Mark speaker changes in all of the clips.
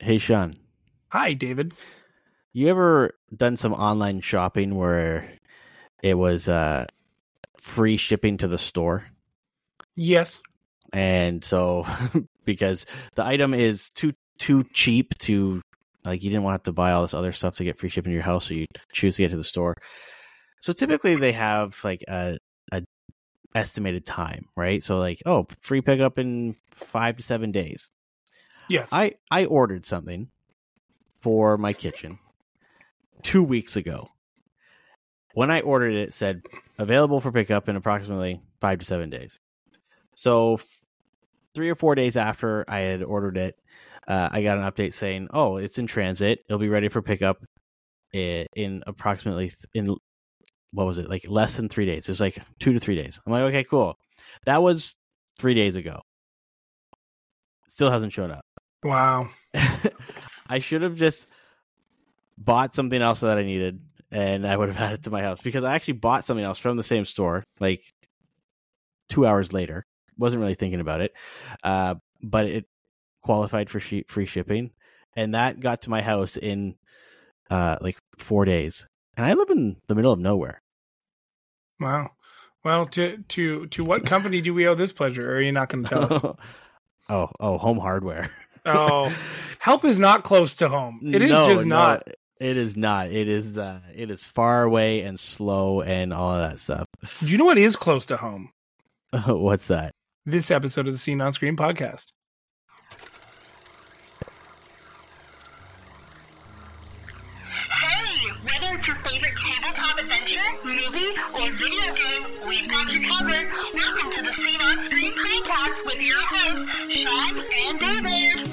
Speaker 1: Hey, Sean,
Speaker 2: Hi, David.
Speaker 1: you ever done some online shopping where it was uh, free shipping to the store?
Speaker 2: Yes.
Speaker 1: And so, because the item is too too cheap to like, you didn't want to have to buy all this other stuff to get free shipping to your house, so you choose to get to the store. So typically, they have like a a estimated time, right? So like, oh, free pickup in five to seven days.
Speaker 2: Yes.
Speaker 1: I I ordered something for my kitchen two weeks ago. When I ordered it, it said available for pickup in approximately five to seven days. So three or four days after I had ordered it, uh, I got an update saying, "Oh, it's in transit. It'll be ready for pickup in approximately in what was it like less than three days? It was like two to three days." I'm like, "Okay, cool." That was three days ago. Still hasn't shown up.
Speaker 2: Wow.
Speaker 1: I should have just bought something else that I needed and I would have had it to my house because I actually bought something else from the same store like two hours later. Wasn't really thinking about it, uh, but it qualified for free shipping, and that got to my house in uh, like four days. And I live in the middle of nowhere.
Speaker 2: Wow. Well, to to to what company do we owe this pleasure? Or are you not going to tell us?
Speaker 1: oh, oh, home hardware.
Speaker 2: Oh, help is not close to home. It is
Speaker 1: No,
Speaker 2: just
Speaker 1: no,
Speaker 2: not.
Speaker 1: It is not. It is. Uh, it is far away and slow and all of that stuff.
Speaker 2: Do you know what is close to home?
Speaker 1: What's that?
Speaker 2: This episode of the Seen on Screen podcast.
Speaker 3: We've got you covered. Welcome to the Seen on Screen podcast with your hosts, Sean and David.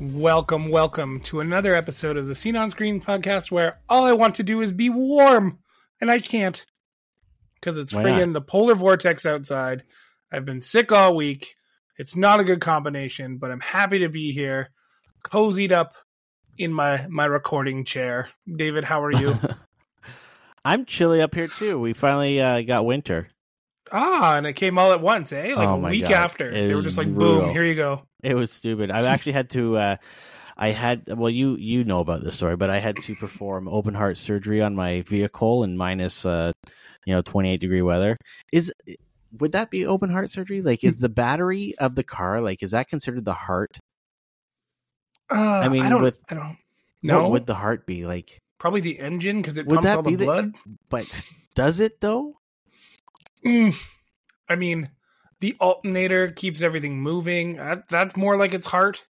Speaker 2: Welcome, welcome to another episode of the Seen on Screen podcast where all I want to do is be warm, and I can't because it's
Speaker 1: Why
Speaker 2: friggin' the polar vortex outside. I've been sick all week. It's not a good combination, but I'm happy to be here, cozied up in my my recording chair. David, how are you?
Speaker 1: I'm chilly up here too. We finally uh, got winter.
Speaker 2: ah, and it came all at once, eh? Like
Speaker 1: Oh
Speaker 2: a week
Speaker 1: God.
Speaker 2: after.
Speaker 1: It
Speaker 2: They were just like,
Speaker 1: brutal.
Speaker 2: boom, here you go.
Speaker 1: It was stupid. I actually had to. Uh, I had. Well, you you know about this story, but I had to perform open heart surgery on my vehicle in minus, uh, you know, 28 degree weather. Is would that be open heart surgery? Like, is the battery of the car like is that considered the heart?
Speaker 2: Uh,
Speaker 1: I mean,
Speaker 2: I don't,
Speaker 1: with-
Speaker 2: I don't. know
Speaker 1: What would the heart be like?
Speaker 2: probably the engine because it
Speaker 1: Would
Speaker 2: pumps all the
Speaker 1: the-
Speaker 2: blood.
Speaker 1: But does it though?
Speaker 2: Mm, I mean, the alternator keeps everything moving. That, that's more like its heart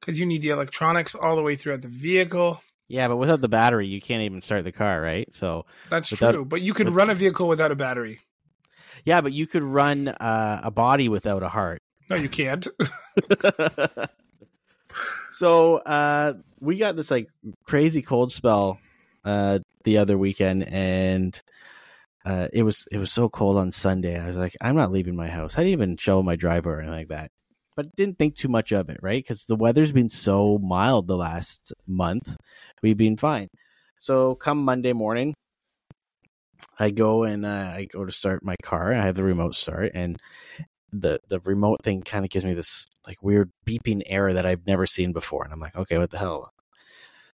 Speaker 2: because you need the electronics all the way throughout the vehicle.
Speaker 1: Yeah, but without the battery, you can't even start the car, right? So
Speaker 2: That's
Speaker 1: Without-
Speaker 2: true, but you could
Speaker 1: with-
Speaker 2: run a vehicle without a battery.
Speaker 1: yeah, but you could run uh, a body without a heart.
Speaker 2: No, you can't.
Speaker 1: so uh we got this like crazy cold spell uh the other weekend and uh it was it was so cold on Sunday. I was like, I'm not leaving my house. I didn't even show my driver or anything like that. But didn't think too much of it, right? Because the weather's been so mild the last month. We've been fine. So come Monday morning, I go and uh, I go to start my car. I have the remote start, and the the remote thing kind of gives me this like weird beeping error that I've never seen before, and I'm like, okay, what the hell?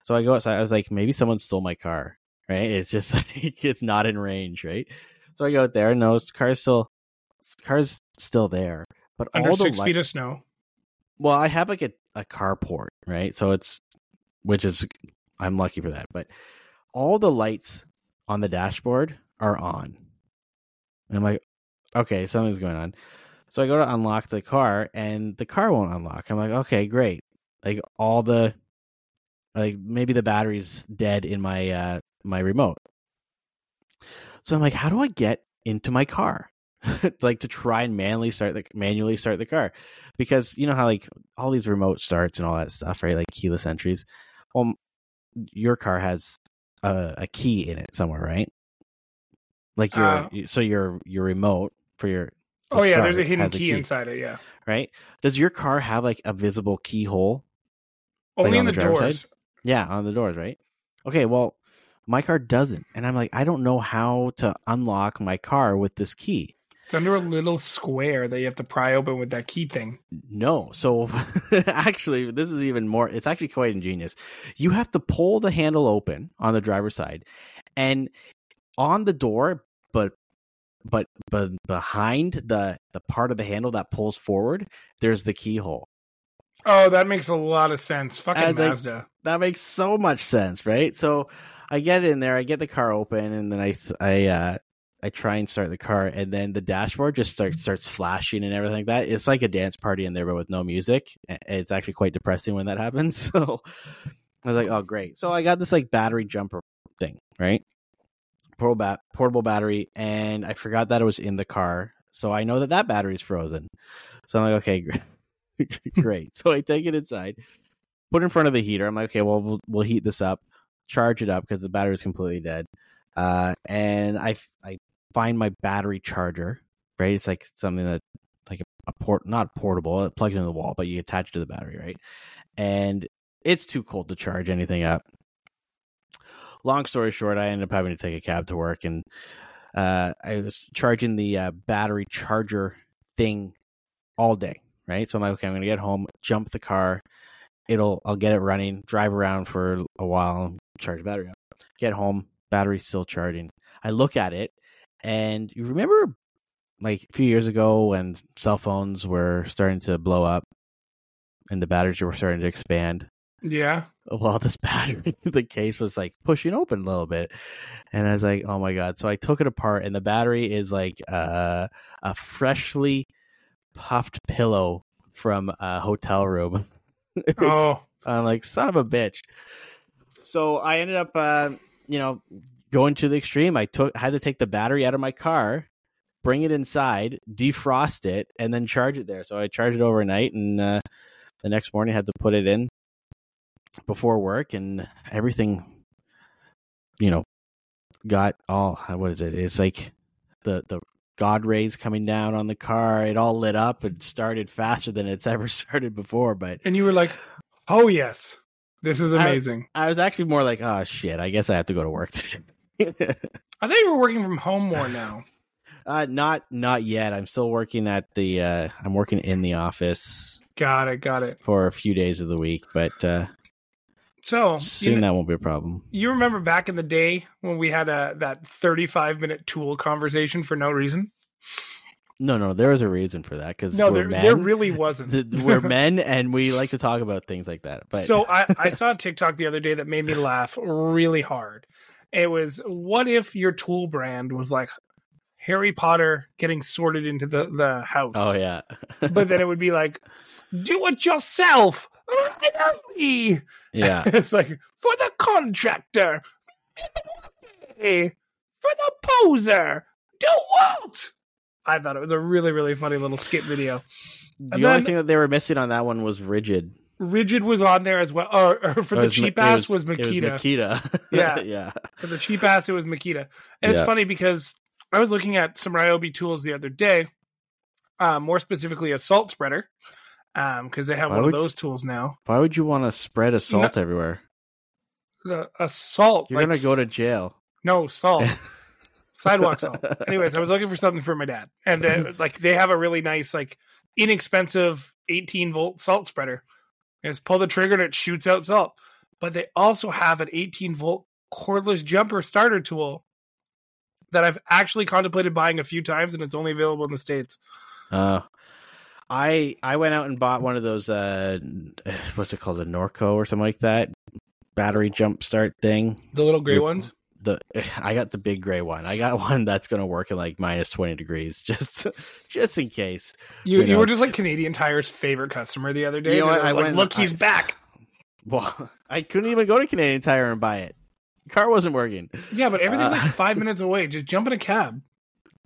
Speaker 1: So I go outside. I was like, maybe someone stole my car, right? It's just like, it's not in range, right? So I go out there, no, the car's still car's still there, but
Speaker 2: Under
Speaker 1: all the
Speaker 2: six
Speaker 1: li-
Speaker 2: feet of snow.
Speaker 1: well, I have like a, a carport, right? So it's which is I'm lucky for that. But all the lights on the dashboard are on. And I'm like, okay, something's going on. So I go to unlock the car and the car won't unlock. I'm like, okay, great. Like all the like maybe the battery's dead in my uh my remote. So I'm like, how do I get into my car? like to try and manually start the manually start the car because you know how like all these remote starts and all that stuff, right? Like keyless entries. Well, your car has a, a key in it somewhere, right? Like your
Speaker 2: Uh,
Speaker 1: so your your remote for your
Speaker 2: Oh yeah, there's a hidden
Speaker 1: has
Speaker 2: key, inside it. Yeah,
Speaker 1: right? Does your car have like a visible keyhole?
Speaker 2: only
Speaker 1: on
Speaker 2: in
Speaker 1: the
Speaker 2: the doors.
Speaker 1: Yeah, on the doors, right? Okay, well, my car doesn't. And I'm like, I don't know how to unlock my car with this key.
Speaker 2: It's under a little square that you have to pry open with that key thing.
Speaker 1: No. So actually, this is even more, it's actually quite ingenious. You have to pull the handle open on the driver's side and on the door, but but but behind the the part of the handle that pulls forward, there's the keyhole.
Speaker 2: Oh, that makes a lot of sense. Fucking
Speaker 1: As
Speaker 2: Mazda.
Speaker 1: That makes so much sense, right? So I get in there, I get the car open, and then I I uh, I try and start the car, and then the dashboard just starts starts flashing and everything like that. It's like a dance party in there, but with no music. It's actually quite depressing when that happens. So I was like, oh great. So I got this like battery jumper thing, right? Portable bat portable battery, and I forgot that it was in the car. So I know that that battery's frozen. So I'm like, okay, great. So I take it inside, put it in front of the heater. I'm like, okay, well, we'll, we'll heat this up, charge it up because the battery's completely dead. Uh, and I I find my battery charger. Right, it's like something that like a, port, not portable. It plugs into the wall, but you attach it to the battery, right? And it's too cold to charge anything up. Long story short, I ended up having to take a cab to work, and uh, I was charging the uh, battery charger thing all day. Right, so I'm like, okay, I'm gonna get home, jump the car, it'll I'll get it running, drive around for a while, charge the battery up. Get home, battery's still charging. I look at it, and you remember like a few years ago when cell phones were starting to blow up and the batteries were starting to expand.
Speaker 2: Yeah.
Speaker 1: Well, this battery, the case was like pushing open a little bit, and I was like, "Oh my god!" So I took it apart, and the battery is like uh, a freshly puffed pillow from a hotel room.
Speaker 2: Oh,
Speaker 1: I'm like, son of a bitch. So I ended up, uh, you know, going to the extreme. I took had to take the battery out of my car, bring it inside, defrost it, and then charge it there. So I charged it overnight, and uh, the next morning I had to put it in before work, and everything, you know, got all what is it? It's like the the God rays coming down on the car. It all lit up and started faster than it's ever started before, but.
Speaker 2: and you were like, "Oh yes, this is
Speaker 1: I-
Speaker 2: amazing."
Speaker 1: I was actually more like, oh shit, I guess I have to go to work today.
Speaker 2: I, think you were working from home more now.
Speaker 1: uh, not not yet. I'm still working at the. Uh, I'm working in the office
Speaker 2: Got it. Got it.
Speaker 1: for a few days of the week, but uh,
Speaker 2: So
Speaker 1: soon
Speaker 2: you, know,
Speaker 1: that won't be a problem.
Speaker 2: you remember back in the day when we had a that thirty-five minute tool conversation for no reason?
Speaker 1: No, no, there was a reason for that because
Speaker 2: No,
Speaker 1: we're
Speaker 2: there
Speaker 1: men.
Speaker 2: there really wasn't.
Speaker 1: We're men and we like to talk about things like that. But
Speaker 2: so I, I saw a TikTok the other day that made me laugh really hard. It was what if your tool brand was like Harry Potter getting sorted into the, the house.
Speaker 1: oh yeah,
Speaker 2: But then it would be like, do it yourself.
Speaker 1: Yeah.
Speaker 2: it's like for the contractor. For the poser. Do what? I thought it was a really, really funny little skip video.
Speaker 1: The
Speaker 2: And
Speaker 1: only
Speaker 2: then-
Speaker 1: thing that they were missing on that one was Ridgid.
Speaker 2: Ridgid was on there as well. Or, or for the
Speaker 1: was Ma-
Speaker 2: cheap
Speaker 1: it
Speaker 2: ass was,
Speaker 1: it
Speaker 2: Makita.
Speaker 1: Makita.
Speaker 2: Yeah.
Speaker 1: yeah.
Speaker 2: For the cheap ass, it was Makita. And it's funny because I was looking at some Ryobi tools the other day, uh, more specifically a salt spreader, because they have
Speaker 1: Why
Speaker 2: one
Speaker 1: would-
Speaker 2: of those tools now.
Speaker 1: Why would you want to spread a salt everywhere?
Speaker 2: The, a salt.
Speaker 1: You're
Speaker 2: like
Speaker 1: gonna go to jail.
Speaker 2: No, salt. Sidewalk salt. Anyways, I was looking for something for my dad. And uh, like they have a really nice, like inexpensive 18 volt salt spreader. You just pull the trigger and it shoots out salt. But they also have an 18 volt cordless jumper starter tool that I've actually contemplated buying a few times and it's only available in the States.
Speaker 1: Uh, I I went out and bought one of those. Uh, what's it called? A Norco or something like that. Battery jump start thing.
Speaker 2: The little gray ones.
Speaker 1: The I got the big gray one. I got one that's gonna work in like minus twenty degrees, just just in case.
Speaker 2: You,
Speaker 1: You
Speaker 2: you, were just like Canadian Tire's favorite customer the other day.
Speaker 1: You know I
Speaker 2: like,
Speaker 1: went-
Speaker 2: Look, he's
Speaker 1: I-
Speaker 2: back.
Speaker 1: Well, I couldn't even go to Canadian Tire and buy it. Car wasn't working.
Speaker 2: Yeah, but everything's
Speaker 1: Uh,
Speaker 2: like five minutes away. Just jump in a cab.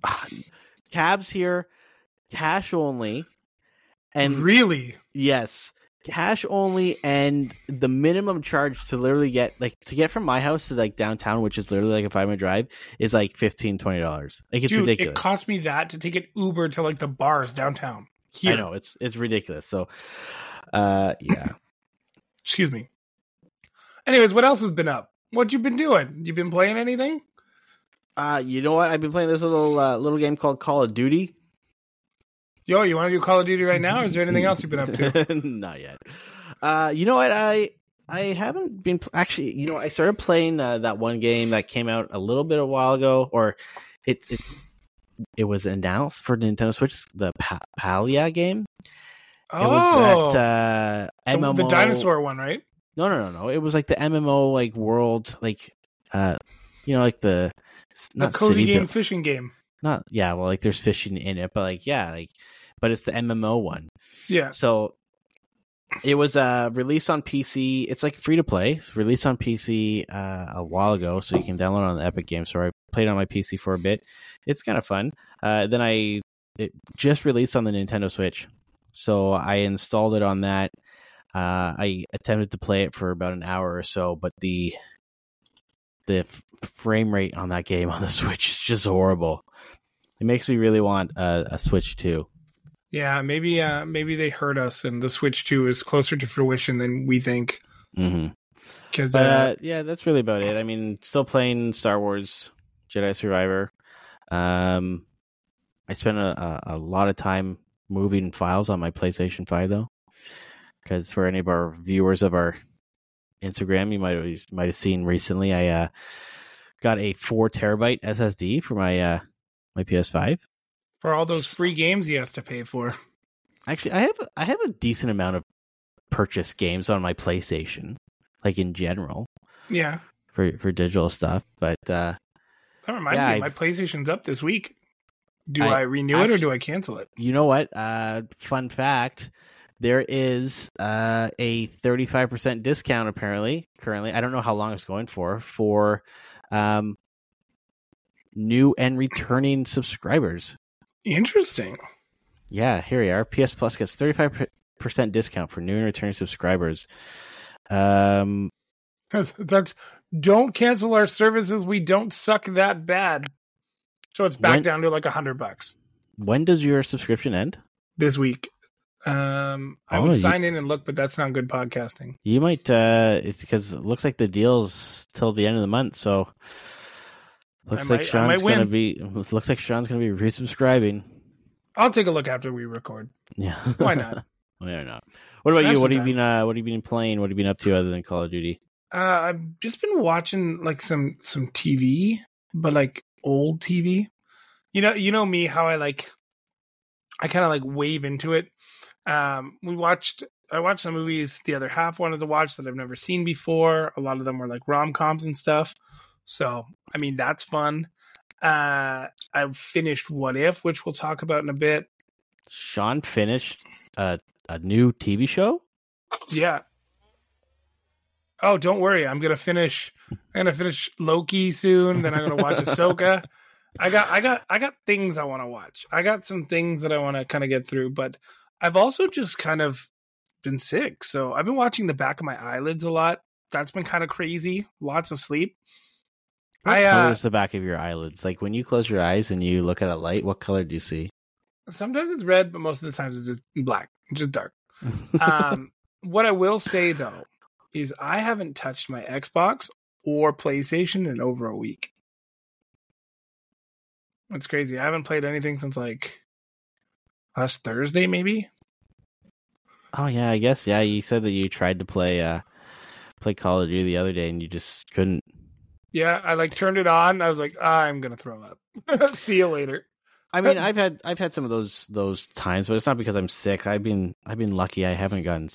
Speaker 1: Cabs here, cash only, and
Speaker 2: really?
Speaker 1: Yes, cash only, and the minimum charge to literally get like to get from my house to like downtown, which is literally like a five minute drive, is like $15. Like it's
Speaker 2: Dude,
Speaker 1: ridiculous.
Speaker 2: it cost me that to take an Uber to like the bars downtown. Here.
Speaker 1: I know it's it's ridiculous. So, uh, yeah,
Speaker 2: Excuse me. Anyways, what else has been up? What you been doing? You been playing anything?
Speaker 1: Uh, you know what? I've been playing this little uh, little game called Call of Duty.
Speaker 2: Yo, you want to do Call of Duty right now? Or is there anything else you've been up to?
Speaker 1: Not yet. Uh, you know what? I I haven't been pl- actually. You know, I started playing uh, that one game that came out a little bit a while ago, or it it it was announced for Nintendo Switch. The pa- Palia game.
Speaker 2: Oh,
Speaker 1: It was that uh,
Speaker 2: the,
Speaker 1: MMO.
Speaker 2: the dinosaur one, right?
Speaker 1: No, no, no, no. It was like the MMO like world, like uh, you know, like the
Speaker 2: The
Speaker 1: not
Speaker 2: cozy
Speaker 1: city
Speaker 2: game fishing game.
Speaker 1: Not yeah. Well, like there's fishing in it, but like yeah, like but it's the MMO one.
Speaker 2: Yeah.
Speaker 1: So it was uh released on PC. It's like free to play. It's released on PC uh, a while ago, so you can download it on the Epic Game Store. I played on my PC for a bit. It's kind of fun. Uh, then I it just released on the Nintendo Switch, so I installed it on that. Uh, I attempted to play it for about an hour or so, but the the f- frame rate on that game on the Switch is just horrible. It makes me really want a, a Switch too.
Speaker 2: Yeah, maybe uh maybe they heard us and the Switch 2 is closer to fruition than we think.
Speaker 1: Mm-hmm.
Speaker 2: Because
Speaker 1: But
Speaker 2: uh,
Speaker 1: uh, yeah, that's really about it. I mean, still playing Star Wars Jedi Survivor. Um, I spent a, a, a lot of time moving files on my PlayStation Five though, because for any of our viewers of our Instagram, you might have, might have seen recently, I uh, got a four terabyte SSD for my uh, my PS5.
Speaker 2: for all those free games he has to pay for.
Speaker 1: Actually, I have I have a decent amount of purchase games on my PlayStation, like in general
Speaker 2: Yeah.
Speaker 1: for for digital stuff, but. uh
Speaker 2: That reminds
Speaker 1: Yeah,
Speaker 2: me, my
Speaker 1: I've-
Speaker 2: PlayStation's up this week. Do
Speaker 1: I
Speaker 2: I, renew it or do I cancel it?
Speaker 1: you know what? Uh, fun fact: there is uh, a thirty-five percent discount apparently currently. I don't know how long it's going for for um, new and returning subscribers.
Speaker 2: Interesting.
Speaker 1: Yeah, here we are. PS Plus gets thirty-five percent discount for new and returning subscribers. Um,
Speaker 2: That's, that's don't cancel our services. We don't suck that bad. So it's back
Speaker 1: When-
Speaker 2: down to like a hundred bucks
Speaker 1: when does your subscription end?
Speaker 2: this week. Um, I
Speaker 1: Oh,
Speaker 2: would
Speaker 1: you-
Speaker 2: sign in and look, but that's not good podcasting.
Speaker 1: You might. Uh, it's because it looks like the deal's till the end of the month. So looks
Speaker 2: I
Speaker 1: like
Speaker 2: might-
Speaker 1: Sean's gonna
Speaker 2: win.
Speaker 1: be. Looks like Sean's gonna be resubscribing.
Speaker 2: I'll take a look after we record.
Speaker 1: Yeah.
Speaker 2: Why not?
Speaker 1: Why not? What about
Speaker 2: Have
Speaker 1: you? What have you been? Uh, what have you been playing? What have you been up to other than Call of Duty?
Speaker 2: Uh, I've just been watching like some some TV, but like old TV. You know, you know me how I like. I kind of like wave into it. Um, we watched. I watched some movies the other half wanted to watch that I've never seen before. A lot of them were like rom coms and stuff. So I mean that's fun. Uh, I've finished What If, which we'll talk about in a bit.
Speaker 1: Sean finished uh, a new TV show.
Speaker 2: Yeah. Oh, don't worry. I'm gonna finish. I'm gonna finish Loki soon. Then I'm gonna watch Ahsoka. I got, I got, I got things I want to watch. I got some things that I want to kind of get through. But I've also just kind of been sick, so I've been watching the back of my eyelids a lot. That's been kind of crazy. Lots of sleep.
Speaker 1: What
Speaker 2: I
Speaker 1: color
Speaker 2: uh,
Speaker 1: is the back of your eyelids? Like when you close your eyes and you look at a light, what color do you see?
Speaker 2: sometimes it's red, but most of the times it's just black, just dark. um, what I will say though is I haven't touched my Xbox or PlayStation in over a week. That's crazy. I haven't played anything since like last Thursday, maybe.
Speaker 1: oh yeah, I guess yeah. You said that you tried to play uh, play Call of Duty the other day and you just couldn't.
Speaker 2: Yeah, I like turned it on. I was like, I'm gonna throw up. See you later.
Speaker 1: I mean, I've had I've had some of those those times, but it's not because I'm sick. I've been I've been lucky. I haven't gotten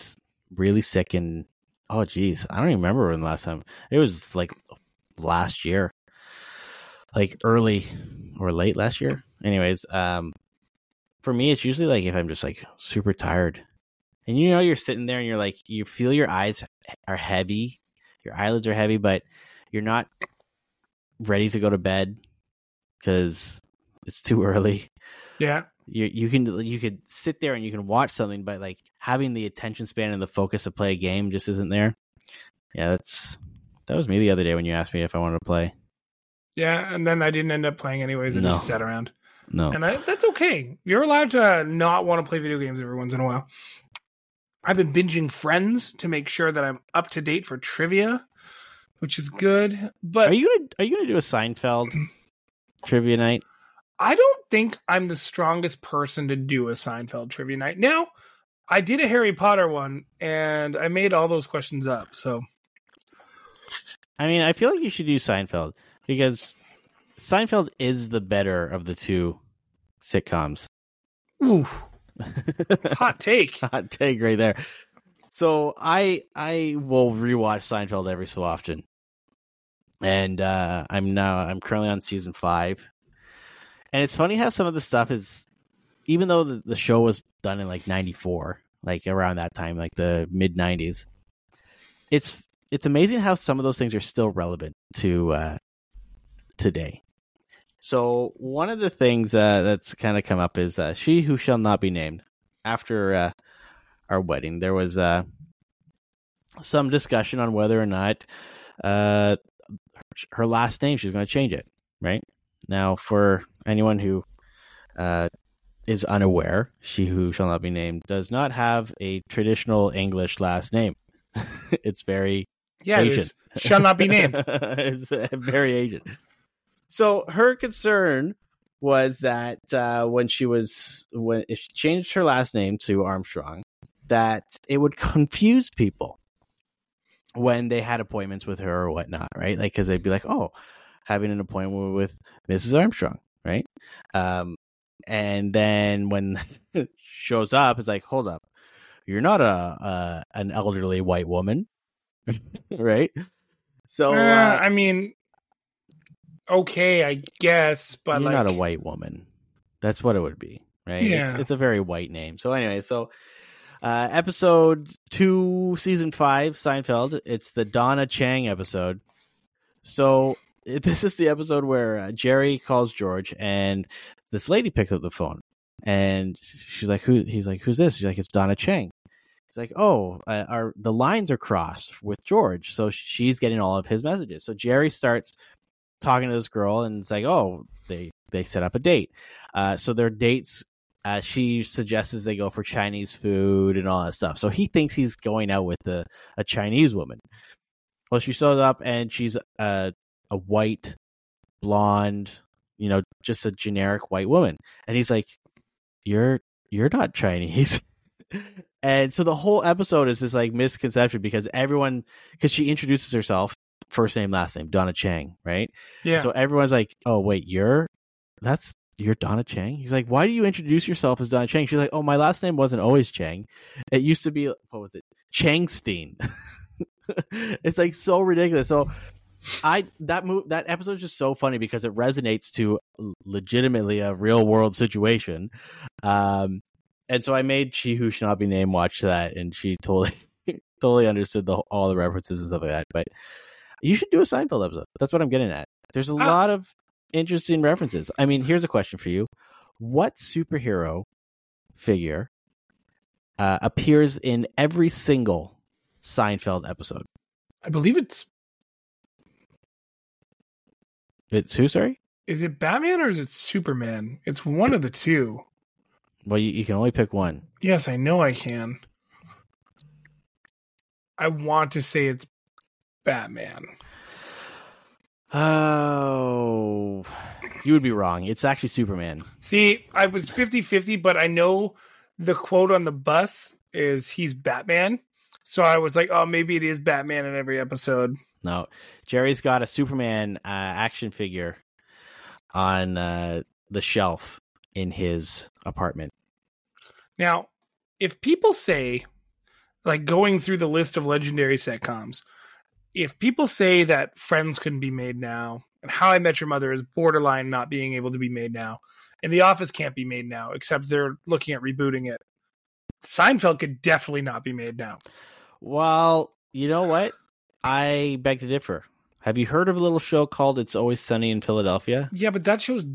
Speaker 1: really sick in oh geez, I don't even remember when the last time. It was like last year, like early or late last year. Anyways, um, for me, it's usually like if I'm just like super tired, and you know you're sitting there and you're like you feel your eyes are heavy, your eyelids are heavy, but you're not ready to go to bed because it's too early
Speaker 2: Yeah,
Speaker 1: you you can you could sit there and you can watch something, but like having the attention span and the focus to play a game just isn't there. Yeah, that's that was me the other day when you asked me if I wanted to play.
Speaker 2: yeah, and then I didn't end up playing anyways. I
Speaker 1: No.
Speaker 2: just sat around.
Speaker 1: No,
Speaker 2: And I, that's okay. You're allowed to not want to play video games every once in a while. I've been binging Friends to make sure that I'm up to date for trivia. Which is good. But
Speaker 1: Are you gonna Are you gonna do a Seinfeld trivia night?
Speaker 2: I don't think I'm the strongest person to do a Seinfeld trivia night. Now, I did a Harry Potter one, and I made all those questions up. So
Speaker 1: I mean, I feel like you should do Seinfeld because Seinfeld is the better of the two sitcoms.
Speaker 2: Ooh, hot take.
Speaker 1: Hot take right there. So I I will rewatch Seinfeld every so often, and uh, I'm now I'm currently on season five, and it's funny how some of the stuff is, even though the, the show was done in like '94, like around that time, like the mid '90s, it's it's amazing how some of those things are still relevant to uh, today. So one of the things uh, that's kind of come up is uh, she who shall not be named. After uh, our wedding, there was uh, some discussion on whether or not uh, her last name she's going to change it. Right now, for anyone who uh, is unaware, she who shall not be named does not have a traditional English last name. it's very
Speaker 2: Yeah,
Speaker 1: Asian.
Speaker 2: Shall not be named.
Speaker 1: it's uh, very Asian. So her concern was that uh, when she was when if she changed her last name to Armstrong, that it would confuse people when they had appointments with her or whatnot, right? Like because they'd be like, "Oh, having an appointment with Mrs. Armstrong," right? Um, and then when it shows up, it's like, "Hold up, you're not a, a an elderly white woman." right? So
Speaker 2: Uh,
Speaker 1: uh,
Speaker 2: I mean, okay, I guess, but
Speaker 1: you're
Speaker 2: like,
Speaker 1: not a white woman. That's what it would be, right?
Speaker 2: Yeah.
Speaker 1: It's, it's a very white name. So anyway, so uh, episode two, season five, Seinfeld. It's the Donna Chang episode. So this is the episode where uh, Jerry calls George, and this lady picks up the phone, and she's like, "Who?" He's like, "Who's this?" She's like, "It's Donna Chang." He's like, "Oh, uh, our the lines are crossed with George, so she's getting all of his messages." So Jerry starts talking to this girl, and it's like, "Oh, they they set up a date." Uh, so their dates. Uh, she suggests they go for Chinese food and all that stuff. So he thinks he's going out with a, a Chinese woman. Well, she shows up and she's a a white, blonde, you know, just a generic white woman, and he's like, "You're you're not Chinese." and so the whole episode is this like misconception because everyone because she introduces herself first name last name Donna Chang, right?
Speaker 2: yeah,
Speaker 1: So everyone's like, "Oh wait, you're that's you're Donna Chang." He's like, "Why do you introduce yourself as Donna Chang?" She's like, "Oh, my last name wasn't always Chang. It used to be what was it? Changstein." it's like so ridiculous. So I that move that episode is just so funny because it resonates to legitimately a real world situation. Um and so I made She Who Should Not Be Named watch that and she totally totally understood the all the references and stuff like that. But you should do a Seinfeld episode. That's what I'm getting at. There's a
Speaker 2: Ah.
Speaker 1: lot of interesting references. I mean, here's a question for you: What superhero figure uh, appears in every single Seinfeld episode?
Speaker 2: I believe it's
Speaker 1: It's who? Sorry.
Speaker 2: is it Batman or is it Superman? It's one of the two.
Speaker 1: Well, you, you can only pick one.
Speaker 2: Yes, I know I can. I want to say it's Batman.
Speaker 1: Oh, you would be wrong. It's actually Superman.
Speaker 2: See, I was 50-50, but I know the quote on the bus is he's Batman. So I was like, oh, maybe it is Batman in every episode.
Speaker 1: No, Jerry's got a Superman uh, action figure on uh, the shelf in his apartment.
Speaker 2: Now, if people say, like going through the list of legendary sitcoms, if people say that Friends couldn't be made now, and How I Met Your Mother is borderline not being able to be made now, and The Office can't be made now, except they're looking at rebooting it, Seinfeld could definitely not be made now.
Speaker 1: Well, you know what? I beg to differ. Have you heard of a little show called "It's Always Sunny in Philadelphia"?
Speaker 2: Yeah, but that show's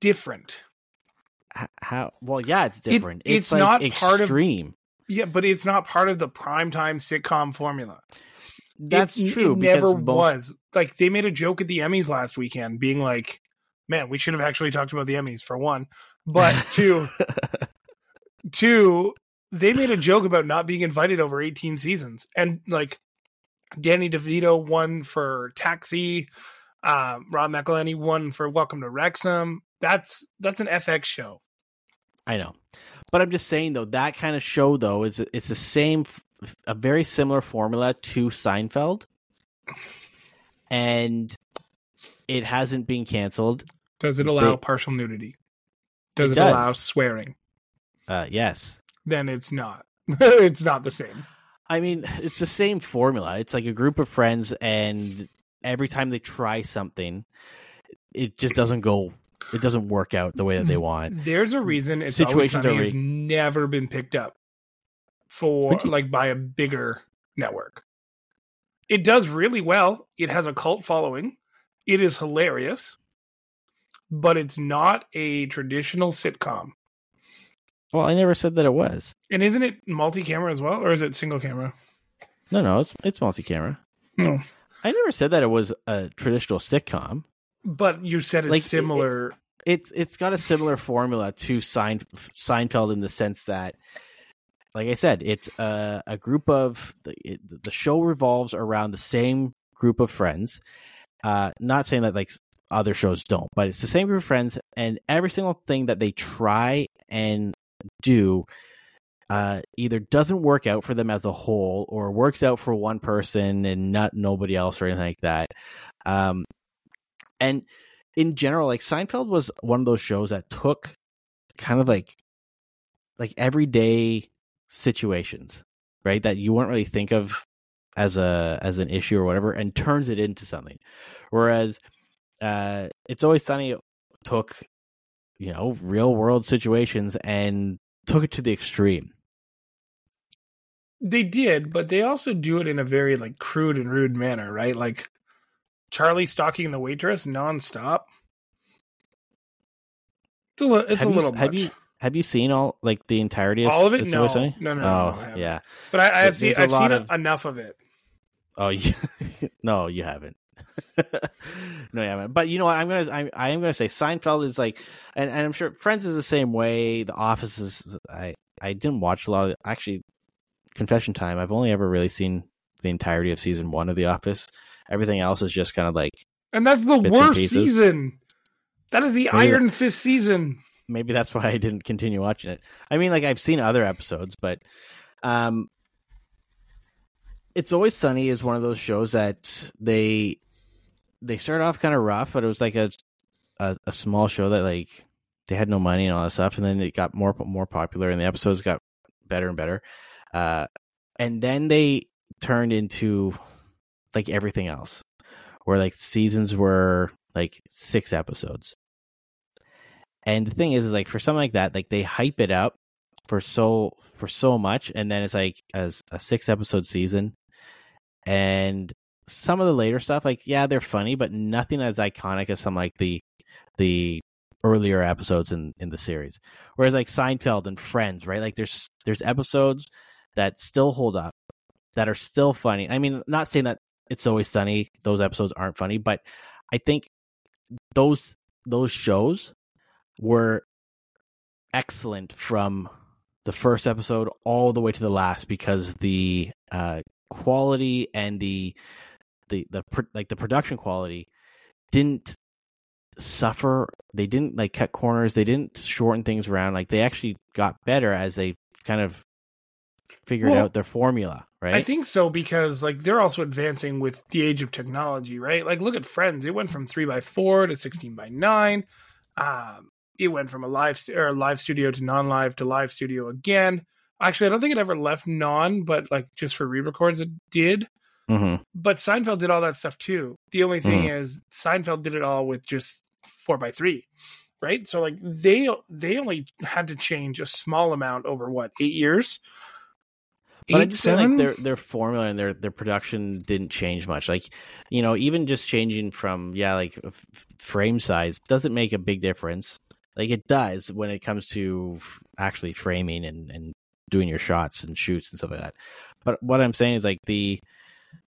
Speaker 2: different.
Speaker 1: How? Well, yeah, it's different.
Speaker 2: it's
Speaker 1: like
Speaker 2: not part of-
Speaker 1: extreme.
Speaker 2: Yeah, but it's not part of the primetime sitcom formula.
Speaker 1: That's
Speaker 2: It-
Speaker 1: true.
Speaker 2: It
Speaker 1: because
Speaker 2: never
Speaker 1: most-
Speaker 2: was. Like they made a joke at the Emmys last weekend, being like, "Man, we should have actually talked about the Emmys for one." But two, two, they made a joke about not being invited over 18 seasons, and like Danny DeVito won for Taxi. Um, Rob McElhenney won for Welcome to Wrexham. That's that's an FX show.
Speaker 1: I know, but I'm just saying though that kind of show though is it's the same, a very similar formula to Seinfeld, and it hasn't been canceled.
Speaker 2: Does it allow
Speaker 1: They-
Speaker 2: partial nudity? Does
Speaker 1: It
Speaker 2: it, allow swearing?
Speaker 1: Uh, yes,
Speaker 2: Then it's not. it's not the same.
Speaker 1: I mean it's the same formula. It's like a group of friends, and every time they try something, it just doesn't go. It doesn't work out the way that they want.
Speaker 2: There's a reason it's always
Speaker 1: Situations
Speaker 2: sunny
Speaker 1: are
Speaker 2: has never been picked up for like by a bigger network. It does really well. It has a cult following. It is hilarious, but it's not a traditional sitcom.
Speaker 1: Well, I never said that it was.
Speaker 2: And isn't it multi-camera as well, or is it single camera?
Speaker 1: No, no, it's it's multi-camera.
Speaker 2: No.
Speaker 1: I never said that it was a traditional sitcom.
Speaker 2: But you said it's
Speaker 1: Like, it-
Speaker 2: similar.
Speaker 1: It's it's got a similar formula to Seinfeld in the sense that, like I said, it's a, a group of the, it, the show revolves around the same group of friends. Uh, not saying that like other shows don't, but it's the same group of friends, and every single thing that they try and do uh, either doesn't work out for them as a whole or works out for one person and not nobody else or anything like that. Um, and in general, like Seinfeld was one of those shows that took kind of like like everyday situations, right? That you wouldn't really think of as a as an issue or whatever, and turns it into something. Whereas uh it's always sunny took you know real world situations and took it to the extreme.
Speaker 2: They did, but they also do it in a very like crude and rude manner, right? Like Charlie stalking the waitress nonstop. It's a, li- it's
Speaker 1: have
Speaker 2: a
Speaker 1: you,
Speaker 2: little
Speaker 1: have
Speaker 2: much.
Speaker 1: you have you seen all like the entirety of
Speaker 2: All of it? No. No, no, no,
Speaker 1: oh
Speaker 2: no, I
Speaker 1: yeah.
Speaker 2: but I, I have seen I've seen
Speaker 1: of-
Speaker 2: enough of it.
Speaker 1: Oh, you, no, you haven't. no, you haven't. But you know what? I'm gonna, I, I am gonna say Seinfeld is like, and, and I'm sure Friends is the same way. The Office is. I, I didn't watch a lot of. Actually, confession time. I've only ever really seen the entirety of season one of The Office. Everything else is just kind of like
Speaker 2: And that's the worst season. That is the
Speaker 1: Maybe
Speaker 2: Iron Fist season.
Speaker 1: Maybe that's why I didn't continue watching it. I mean, like I've seen other episodes, but um, it's always sunny is one of those shows that they they started off kind of rough, but it was like a, a a small show that like they had no money and all that stuff, and then it got more more popular, and the episodes got better and better, uh, and then they turned into like everything else, where like seasons were like six episodes. And the thing is, is like for something like that, like they hype it up for so for so much, and then it's like as a six episode season, and some of the later stuff, like yeah, they're funny, but nothing as iconic as some like the the earlier episodes in in the series. Whereas like Seinfeld and Friends, right? Like there's there's episodes that still hold up, that are still funny. I mean, not saying that it's always sunny; those episodes aren't funny, but I think those those shows were excellent from the first episode all the way to the last because the uh, quality and the the the like the production quality didn't suffer. They didn't like cut corners. They didn't shorten things around. Like they actually got better as they kind of figured
Speaker 2: Well,
Speaker 1: out their formula. Right?
Speaker 2: I think so because like they're also advancing with the age of technology, right? Like look at Friends; it went from three by four to sixteen by nine. Um, it went from a live st- or live studio to non-live to live studio again. Actually, I don't think it ever left non, but like just for re-records, it did.
Speaker 1: Mhm.
Speaker 2: But Seinfeld did all that stuff too. The only thing is Seinfeld did it all with just four by three, right? So like they they only had to change a small amount over what eight years.
Speaker 1: But I just
Speaker 2: seven?
Speaker 1: like their their formula and their their production didn't change much. Like, you know, even just changing from yeah, like f- frame size doesn't make a big difference. Like it does when it comes to actually framing and and doing your shots and shoots and stuff like that. But what I'm saying is like the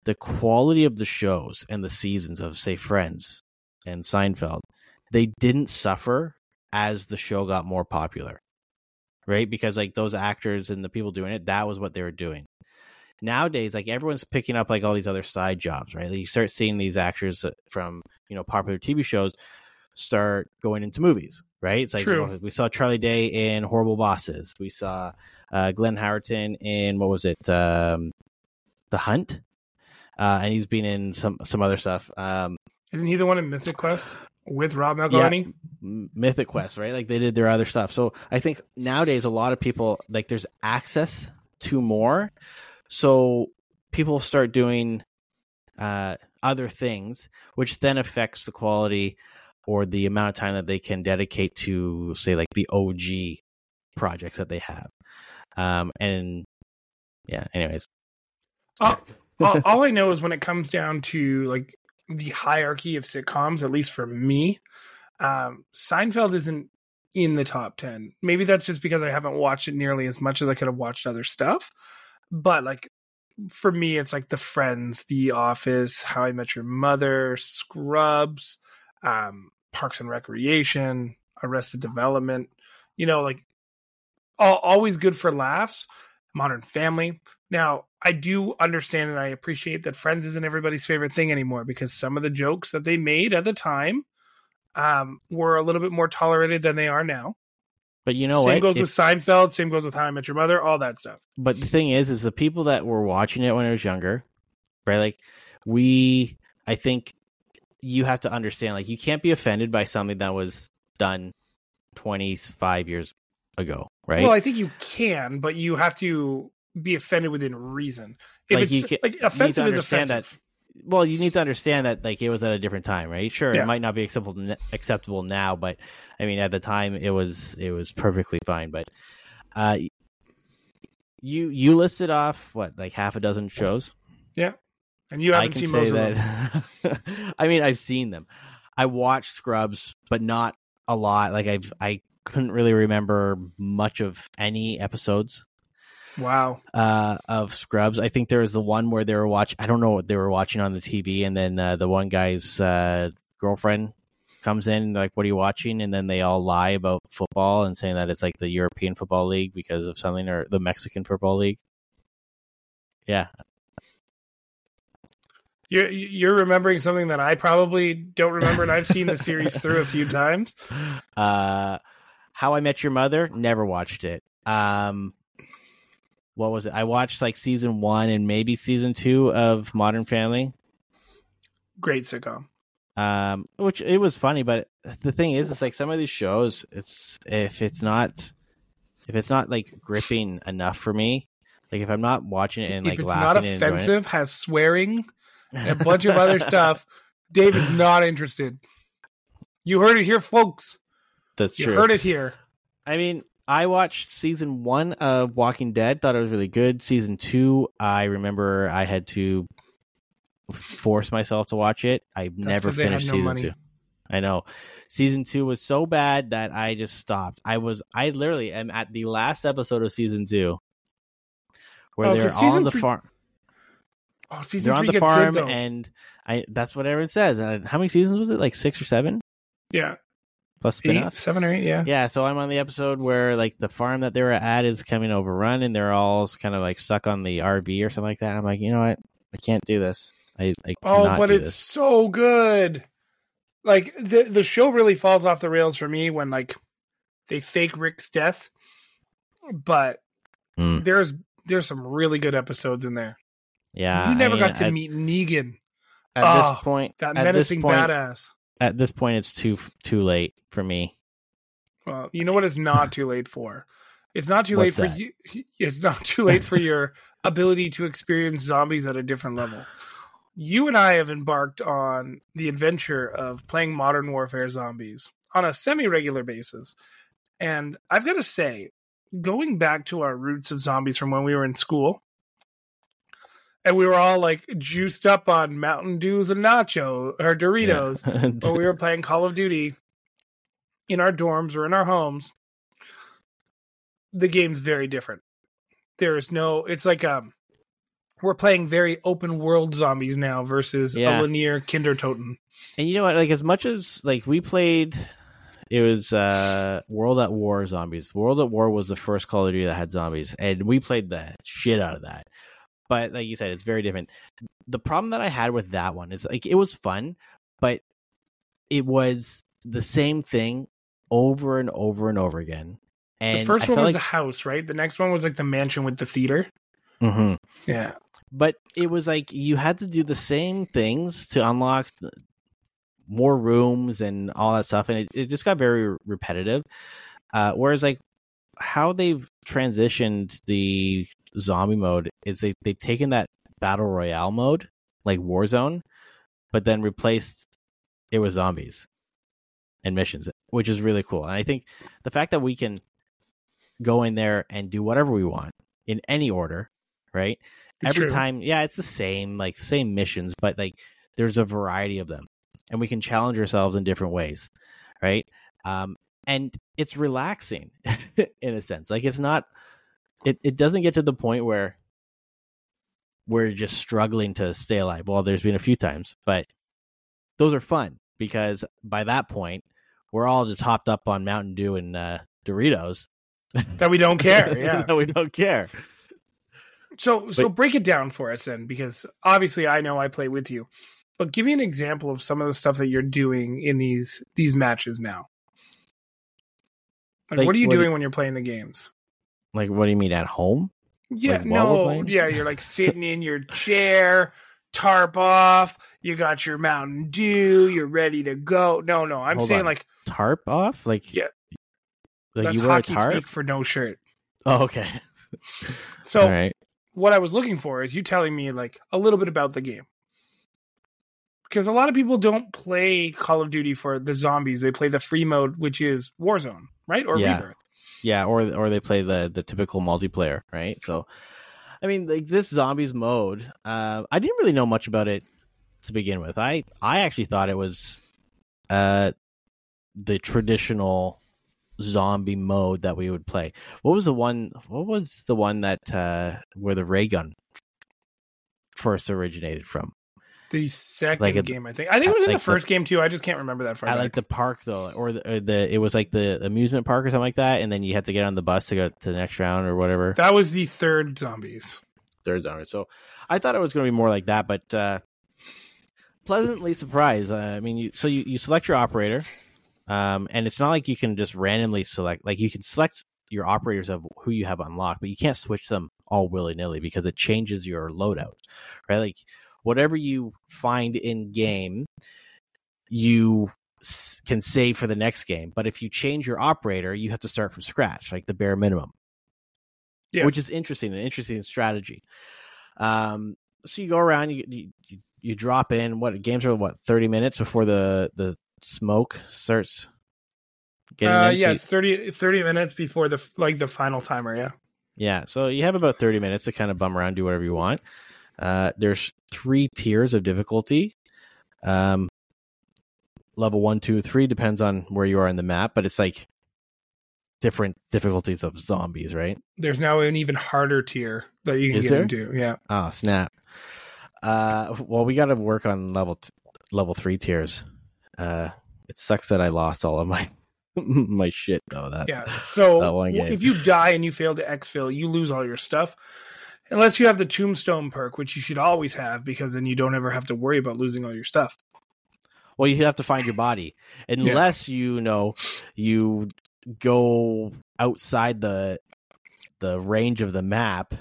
Speaker 1: the quality of the shows and the seasons of say Friends and Seinfeld, they didn't suffer as the show got more popular right? Because like those actors and the people doing it, that was what they were doing. nowadays like everyone's picking up like all these other side jobs right like, you start seeing these actors uh, from you know popular tv shows start going into movies right? It's like
Speaker 2: True.
Speaker 1: we saw charlie day in horrible bosses. We saw uh glenn howerton in what was it um the hunt? Uh and he's been in some some other stuff. Um
Speaker 2: Isn't he the one in Mythic Quest with Rob McElhenney?
Speaker 1: M- mythic quest right? Like they did their other stuff. So i think nowadays a lot of people like there's access to more. So people start doing uh other things which then affects the quality or the amount of time that they can dedicate to say like the og projects that they have um and yeah anyways
Speaker 2: all, all, I know is when it comes down to like the hierarchy of sitcoms, at least for me, um, Seinfeld isn't in the top 10. Maybe that's just because I haven't watched it nearly as much as I could have watched other stuff. But like for me, it's like The Friends, The Office, How I Met Your Mother, Scrubs, um, Parks and Recreation, Arrested Development. You know, like all, always good for laughs. Modern Family. Now, I do understand and I appreciate that Friends isn't everybody's favorite thing anymore because some of the jokes that they made at the time um, were a little bit more tolerated than they are now.
Speaker 1: but you know
Speaker 2: same
Speaker 1: what
Speaker 2: goes
Speaker 1: If-
Speaker 2: with Seinfeld. Same goes with How I Met Your Mother. All that stuff.
Speaker 1: but the thing is is the people that were watching it when I was younger right like we i think you have to understand like you can't be offended by something that was done 25 years ago right
Speaker 2: Well, I think you can, but you have to be offended within reason. If
Speaker 1: Like,
Speaker 2: it's
Speaker 1: you ca-
Speaker 2: like offensive is
Speaker 1: understand that-
Speaker 2: offensive.
Speaker 1: well you need to understand that like it was at a different time right sure
Speaker 2: Yeah.
Speaker 1: it might not be acceptable acceptable now but i mean at the time it was it was perfectly fine but uh you you listed off what like half a dozen shows
Speaker 2: and you haven't seen most of them.
Speaker 1: that. I mean, I've seen them. I watched Scrubs, but not a lot. Like I've I couldn't really remember much of any episodes
Speaker 2: Wow.
Speaker 1: uh, of Scrubs. I think there was the one where they were watching. I don't know what they were watching on the TV, and then uh, the one guy's uh, girlfriend comes in like, "What are you watching?" And then they all lie about football and saying that it's like the European Football League because of something or the Mexican Football League. Yeah,
Speaker 2: You're you're remembering something that I probably don't remember, and I've seen the series through a few times.
Speaker 1: Uh, How I Met Your Mother, never watched it. Um, what was it? I watched like season one and maybe season two of Modern Family.
Speaker 2: Great sitcom.
Speaker 1: Um, which it was funny, but the thing is, it's like some of these shows, it's if it's not, if it's not like gripping enough for me, like if I'm not watching it and
Speaker 2: if
Speaker 1: like
Speaker 2: it's
Speaker 1: laughing
Speaker 2: not
Speaker 1: and enjoying it-
Speaker 2: offensive, has swearing, and a bunch of other stuff, David's not interested. You heard it here, folks.
Speaker 1: That's
Speaker 2: You
Speaker 1: true.
Speaker 2: heard it here.
Speaker 1: I mean, I watched season one of Walking Dead, thought it was really good. Season two, I remember I had to force myself to watch it. I never
Speaker 2: 'cause they had
Speaker 1: finished
Speaker 2: no
Speaker 1: season
Speaker 2: money.
Speaker 1: two. I know. Season two was so bad that I just stopped. I was, I literally am at the last episode of season two where
Speaker 2: Oh,
Speaker 1: they're all on the
Speaker 2: three-
Speaker 1: farm.
Speaker 2: Oh, season
Speaker 1: They're on
Speaker 2: three
Speaker 1: the
Speaker 2: gets
Speaker 1: farm,
Speaker 2: good
Speaker 1: and I. That's what everyone says. And how many seasons was it? Like six or seven
Speaker 2: yeah,
Speaker 1: plus spin-offs?
Speaker 2: seven or eight. Yeah.
Speaker 1: Yeah, so I'm on the episode where like the farm that they were at is coming overrun, and they're all kind of like stuck on the RV or something like that. I'm like, you know what? I can't do this. I, I
Speaker 2: Oh, but it's
Speaker 1: this.
Speaker 2: so good. Like the the show really falls off the rails for me when like they fake Rick's death, but
Speaker 1: Mm.
Speaker 2: there's there's some really good episodes in there.
Speaker 1: Yeah,
Speaker 2: you never
Speaker 1: I mean,
Speaker 2: got to meet Negan,
Speaker 1: at
Speaker 2: Oh,
Speaker 1: this ah, point.
Speaker 2: that
Speaker 1: at
Speaker 2: menacing
Speaker 1: point,
Speaker 2: badass.
Speaker 1: At this point, it's too too late for me.
Speaker 2: Well, you know what? It's not too late for. It's not too
Speaker 1: What's
Speaker 2: late
Speaker 1: that?
Speaker 2: for you. It's not too late for your ability to experience zombies at a different level. You and I have embarked on the adventure of playing Modern Warfare Zombies on a semi-regular basis, and I've got to say, going back to our roots of zombies from when we were in school, and we were all like juiced up on Mountain Dews and nacho or Doritos
Speaker 1: Yeah.
Speaker 2: when we were playing Call of Duty in our dorms or in our homes, the game's very different. There is no it's like um we're playing very open world zombies now versus
Speaker 1: Yeah.
Speaker 2: a linear Kino der Toten.
Speaker 1: and you know what? Like as much as like we played, it was uh World at War zombies. World at War was the first Call of Duty that had zombies, and we played the shit out of that. But like you said, it's very different. The problem that I had with that one is like it was fun, but it was the same thing over and over and over again. And
Speaker 2: the first
Speaker 1: I
Speaker 2: one was
Speaker 1: like,
Speaker 2: the house, right? The next one was like the mansion with the theater.
Speaker 1: Mm-hmm.
Speaker 2: Yeah.
Speaker 1: but it was like you had to do the same things to unlock more rooms and all that stuff and it, it just got very repetitive uh, whereas like how they've transitioned the zombie mode is they, they've taken that battle royale mode like warzone but then replaced it with zombies and missions which is really cool. And i think the fact that we can go in there and do whatever we want in any order right?
Speaker 2: It's
Speaker 1: every
Speaker 2: true.
Speaker 1: time yeah it's the same like same missions but like there's a variety of them and we can challenge ourselves in different ways right? Um and it's relaxing in a sense. Like it's not it, it doesn't get to the point where we're just struggling to stay alive well there's been a few times but those are fun because by that point we're all just hopped up on mountain dew and uh doritos
Speaker 2: That we don't care. Yeah.
Speaker 1: that we don't care
Speaker 2: So so
Speaker 1: But-
Speaker 2: break it down for us then, because obviously I know I play with you, but give me an example of some of the stuff that you're doing in these these matches now. Like,
Speaker 1: Like,
Speaker 2: what are you
Speaker 1: what do-
Speaker 2: doing when you're playing the games?
Speaker 1: Like what do you mean at home
Speaker 2: Yeah,
Speaker 1: Like,
Speaker 2: no, yeah, you're like sitting in your chair, tarp off, you got your Mountain Dew, you're ready to go. No, no, I'm
Speaker 1: Hold
Speaker 2: saying
Speaker 1: on.
Speaker 2: like
Speaker 1: tarp off like
Speaker 2: Yeah.
Speaker 1: like
Speaker 2: that's
Speaker 1: you wear a
Speaker 2: hockey
Speaker 1: tarp
Speaker 2: speak for no shirt.
Speaker 1: oh okay
Speaker 2: So
Speaker 1: all right
Speaker 2: what I was looking for is you telling me like a little bit about the game. Because a lot of people don't play Call of Duty for the zombies; they play the free mode, which is Warzone, right? Or
Speaker 1: Yeah.
Speaker 2: Rebirth.
Speaker 1: Yeah, or or they play the the typical multiplayer, right? So, I mean, like this zombies mode, uh, I didn't really know much about it to begin with. I I actually thought it was, uh, the traditional zombie mode that we would play. What was the one? What was the one that uh where the ray gun first originated from?
Speaker 2: The second
Speaker 1: Like a-
Speaker 2: game, I think. I think it was in
Speaker 1: like
Speaker 2: the
Speaker 1: the-
Speaker 2: first game too. I just can't remember that far.
Speaker 1: I
Speaker 2: back.
Speaker 1: like the park though, or the, or the it was like the amusement park or something like that, and then you had to get on the bus to go to the next round or whatever.
Speaker 2: that was the third zombies.
Speaker 1: third zone. So I thought it was going to be more like that, but uh, pleasantly surprised. Uh, I mean, you, so you, you select your operator, um, and it's not like you can just randomly select. Like you can select your operators of who you have unlocked, but you can't switch them all willy nilly because it changes your loadout, right? Like whatever you find in game, you can save for the next game. But if you change your operator, you have to start from scratch, like the bare minimum
Speaker 2: Yes.
Speaker 1: which is interesting, an interesting strategy. Um, so you go around, you you, you, drop in. What games are what thirty minutes before the the smoke starts getting
Speaker 2: uh,
Speaker 1: in? So
Speaker 2: yeah,
Speaker 1: you-
Speaker 2: it's 30, 30 minutes before the like the final timer. Yeah.
Speaker 1: yeah. So you have about thirty minutes to kind of bum around, do whatever you want. Uh, there's three tiers of difficulty. Um, level one, two, three depends on where you are in the map, but it's like different difficulties of zombies, right?
Speaker 2: There's now an even harder tier that you can
Speaker 1: Is
Speaker 2: get
Speaker 1: there?
Speaker 2: into. Yeah.
Speaker 1: Oh snap! Uh, well, we got to work on level t- level three tiers. Uh, it sucks that I lost all of my my shit though. That
Speaker 2: Yeah. So
Speaker 1: That
Speaker 2: if you die and you fail to exfil, you lose all your stuff. Unless you have the tombstone perk, which you should always have, because then you don't ever have to worry about losing all your stuff.
Speaker 1: well, you have to find your body unless you know you go outside the the range of the map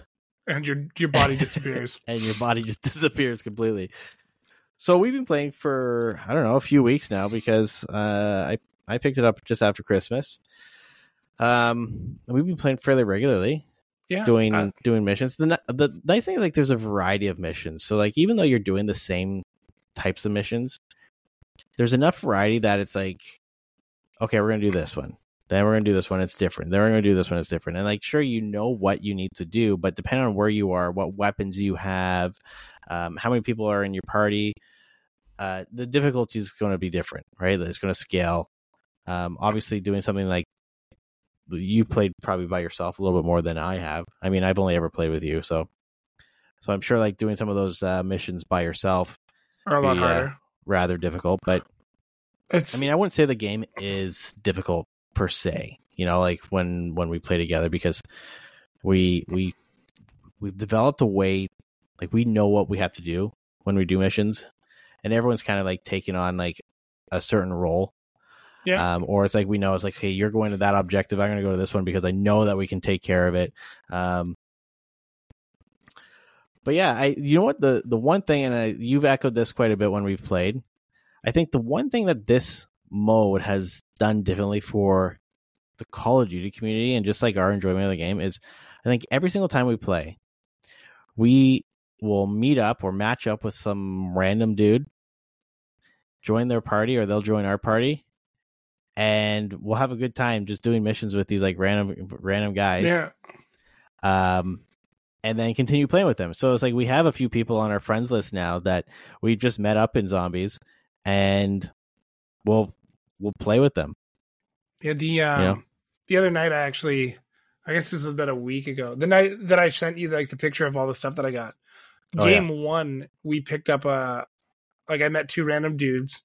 Speaker 2: And your your body disappears.
Speaker 1: and your body just disappears completely. So we've been playing for I don't know a few weeks now because uh, I I picked it up just after Christmas. Um, we've been playing fairly regularly,
Speaker 2: Yeah.
Speaker 1: doing doing missions. The the nice thing is like there's a variety of missions. So like even though you're doing the same types of missions, there's enough variety that it's like, okay, we're gonna do this one. Then we're gonna do this one. It's different. Then we're gonna do this one. It's different. And like, sure, you know what you need to do, but depending on where you are, what weapons you have, um, how many people are in your party, uh, the difficulty is going to be different, right? It's going to scale. Um, obviously, doing something like you played probably by yourself a little bit more than I have. I mean, I've only ever played with you, so so I'm sure like doing some of those uh, missions by yourself
Speaker 2: are a lot
Speaker 1: be, uh,
Speaker 2: harder.
Speaker 1: rather difficult. But
Speaker 2: It's
Speaker 1: I mean, I wouldn't say the game is difficult per se. You know, like when when we play together because we we we've developed a way like we know what we have to do when we do missions, and everyone's kind of like taking on like a certain role.
Speaker 2: Yeah.
Speaker 1: Um, or it's like we know it's like, hey, you're going to that objective. I'm going to go to this one because I know that we can take care of it. Um, but yeah, I you know what the the one thing, and I, you've echoed this quite a bit when we've played. I think the one thing that this mode has done differently for the Call of Duty community and just like our enjoyment of the game is, I think every single time we play, we will meet up or match up with some random dude, join their party, or they'll join our party, and we'll have a good time just doing missions with these like random random guys.
Speaker 2: Yeah.
Speaker 1: Um, and then continue playing with them. So it's like we have a few people on our friends list now that we've just met up in zombies, and we'll we'll play with them.
Speaker 2: Yeah, the um,
Speaker 1: Yeah.
Speaker 2: the other night I actually I guess this was about a week ago. The night that I sent you like the picture of all the stuff that I got.
Speaker 1: Oh,
Speaker 2: Game one, we picked up a like I met two random dudes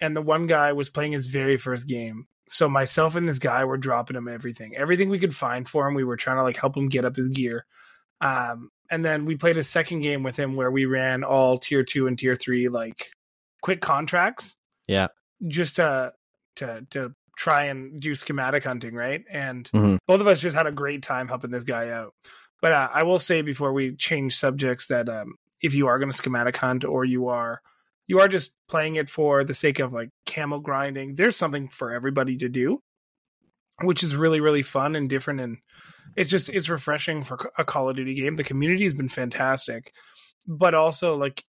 Speaker 2: and the one guy was playing his very first game. So myself and this guy were dropping him everything. Everything we could find for him, we were trying to like help him get up his gear. Um and then we played a second game with him where we ran all tier 2 and tier 3 like quick contracts
Speaker 1: Yeah.
Speaker 2: just to to to try and do schematic hunting, right? And
Speaker 1: Mhm.
Speaker 2: both of us just had a great time helping this guy out. But uh, I will say before we change subjects that um, if you are going to schematic hunt or you are you are just playing it for the sake of like camo grinding, there's something for everybody to do, which is really really fun and different and it's just it's refreshing for a Call of Duty game. The community has been fantastic, but also like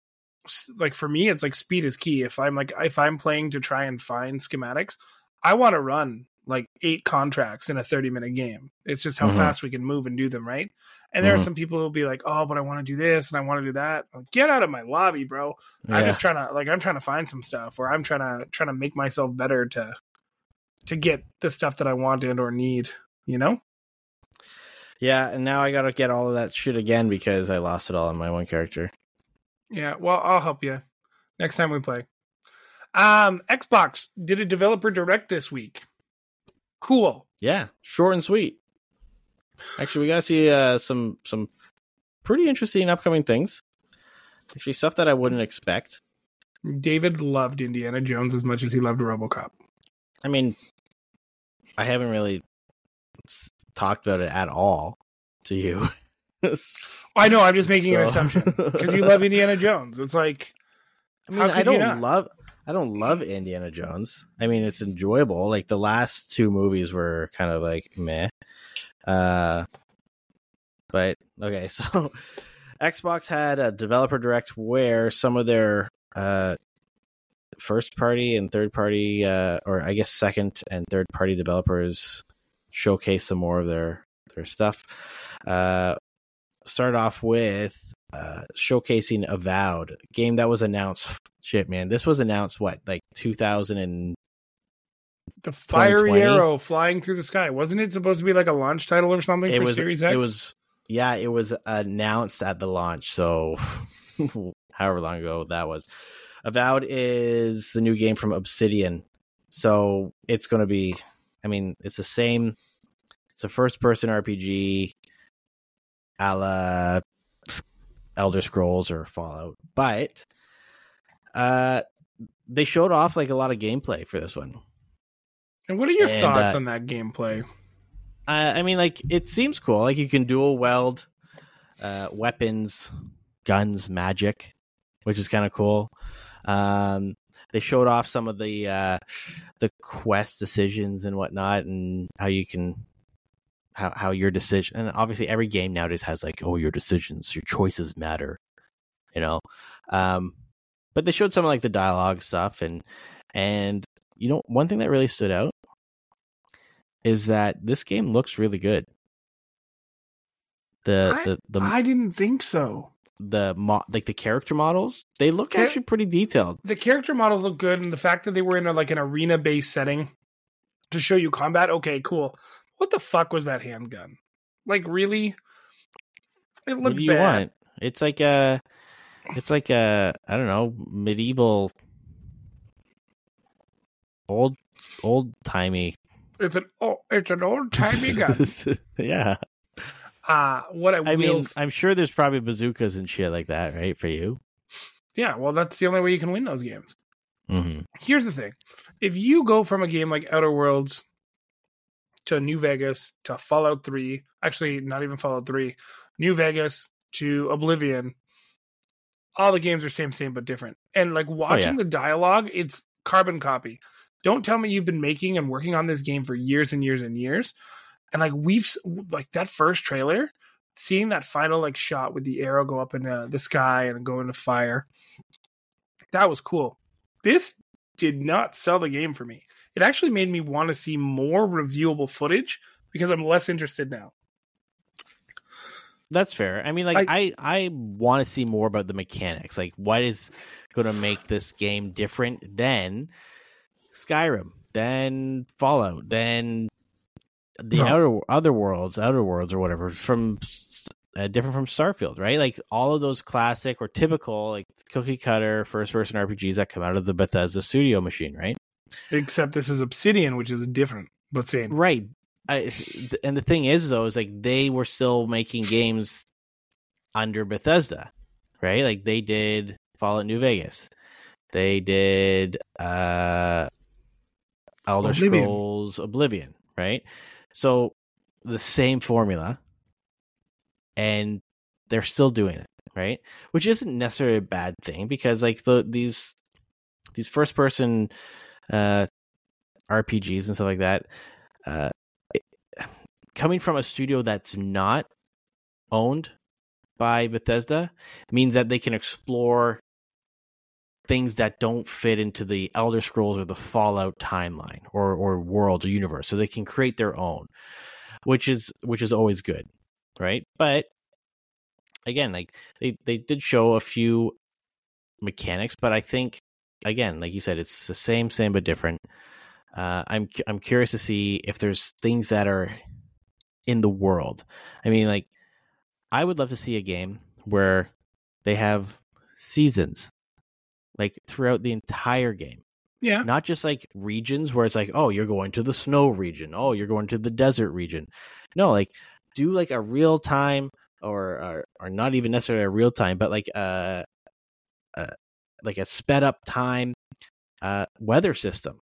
Speaker 2: like for me it's like speed is key if i'm like if i'm playing to try and find schematics i want to run like eight contracts in a 30 minute game it's just how
Speaker 1: Mhm.
Speaker 2: fast we can move and do them right and there are
Speaker 1: Mhm.
Speaker 2: some people who'll be like oh but i want to do this and i want to do that Like, get out of my lobby bro i'm just trying to like i'm trying to find some stuff or i'm trying to trying to make myself better to to get the stuff that i want and or need you know
Speaker 1: Yeah, and now I gotta get all of that shit again because I lost it all on my one character.
Speaker 2: Yeah, well, I'll help you next time we play. Um, Xbox did a developer direct this week. Cool.
Speaker 1: Yeah, short and sweet. Actually, we gotta see uh, some some pretty interesting upcoming things. Actually, stuff that I wouldn't expect.
Speaker 2: David loved Indiana Jones as much as he loved RoboCop.
Speaker 1: I mean, I haven't really talked about it at all to you.
Speaker 2: I know. I'm just making an assumption because you love Indiana Jones. It's like,
Speaker 1: I mean,
Speaker 2: How
Speaker 1: I
Speaker 2: could you
Speaker 1: don't
Speaker 2: not?
Speaker 1: love. I don't love Indiana Jones. I mean, it's enjoyable. Like the last two movies were kind of like meh. Uh, but okay, so Xbox had a developer direct where some of their uh first party and third party, uh, or I guess second and third party developers showcase some more of their their stuff. Uh, start off with uh, showcasing Avowed, game that was announced. Shit, man, this was announced what like 2000 and
Speaker 2: the fiery arrow flying through the sky. Wasn't it supposed to be like a launch title or something
Speaker 1: it
Speaker 2: for
Speaker 1: was
Speaker 2: Series X?
Speaker 1: it was yeah, it was announced at the launch. So however long ago that was. Avowed is the new game from Obsidian. So it's going to be I mean, it's the same it's a first person RPG a la Elder Scrolls or Fallout. But uh they showed off like a lot of gameplay for this one.
Speaker 2: And what are your
Speaker 1: and,
Speaker 2: thoughts
Speaker 1: uh,
Speaker 2: on that gameplay?
Speaker 1: Uh, I mean, like it seems cool. Like you can dual wield uh, weapons, guns, magic, which is kind of cool. Um, they showed off some of the uh, the quest decisions and whatnot, and how you can how how your decision. And obviously, every game nowadays has like, oh, your decisions, your choices matter. You know, um, but they showed some of like the dialogue stuff, and and you know, one thing that really stood out is that this game looks really good. The the the
Speaker 2: I didn't think so.
Speaker 1: the mo- like the character models, they look
Speaker 2: Okay.
Speaker 1: actually pretty detailed.
Speaker 2: the character models look good and the fact that they were in a, like an arena based setting to show you combat okay cool what the fuck was that handgun like really it
Speaker 1: What do you
Speaker 2: bad
Speaker 1: want? It's like a it's like a I don't know, medieval old old timey.
Speaker 2: it's an oh it's an old timey gun
Speaker 1: yeah.
Speaker 2: Uh what I,
Speaker 1: I mean,
Speaker 2: s-
Speaker 1: I'm sure there's probably bazookas and shit like that, right? For you.
Speaker 2: yeah, well that's the only way you can win those games.
Speaker 1: Mm-hmm.
Speaker 2: Here's the thing. If you go from a game like Outer Worlds to New Vegas to Fallout 3, actually not even Fallout 3, New Vegas to Oblivion, all the games are same same but different. And like watching the dialogue, it's carbon copy. Don't tell me you've been making and working on this game for years and years and years. And like we've like that first trailer, seeing that final like shot with the arrow go up in uh, the sky and go into fire, that was cool. This did not sell the game for me. It actually made me want to see more reviewable footage because I'm less interested now.
Speaker 1: That's fair. I mean, like I I, want to see more about the mechanics. Like, what is going to make this game different than Skyrim, than Fallout, than the
Speaker 2: No.
Speaker 1: outer other worlds, outer worlds or whatever from uh, different from Starfield, right? Like all of those classic or typical like cookie cutter first person RPGs that come out of the Bethesda Studio machine, right?
Speaker 2: Except this is Obsidian, which is different but same.
Speaker 1: Right. I, th- and the thing is, though, is like they were still making games under Bethesda, right? Like they did Fallout New Vegas, they did uh, Elder
Speaker 2: Oblivion.
Speaker 1: Scrolls Oblivion, right? So the same formula, and they're still doing it, right? Which isn't necessarily a bad thing because like the these these first person uh, RPGs and stuff like that. Uh, coming from a studio that's not owned by Bethesda means that they can explore things that don't fit into the Elder Scrolls or the Fallout timeline or or world or universe. So they can create their own, which is which is always good, right? But again, like they they did show a few mechanics, but I think again, like you said, it's the same, same but different. Uh, I'm I'm curious to see if there's things that are in the world. I mean, like I would love to see a game where they have seasons, like throughout the entire game,
Speaker 2: Yeah.
Speaker 1: not just like regions where it's like, oh, you're going to the snow region, oh, you're going to the desert region. No, like do like a real time or or, or not even necessarily a real time, but like uh like a sped up time uh weather system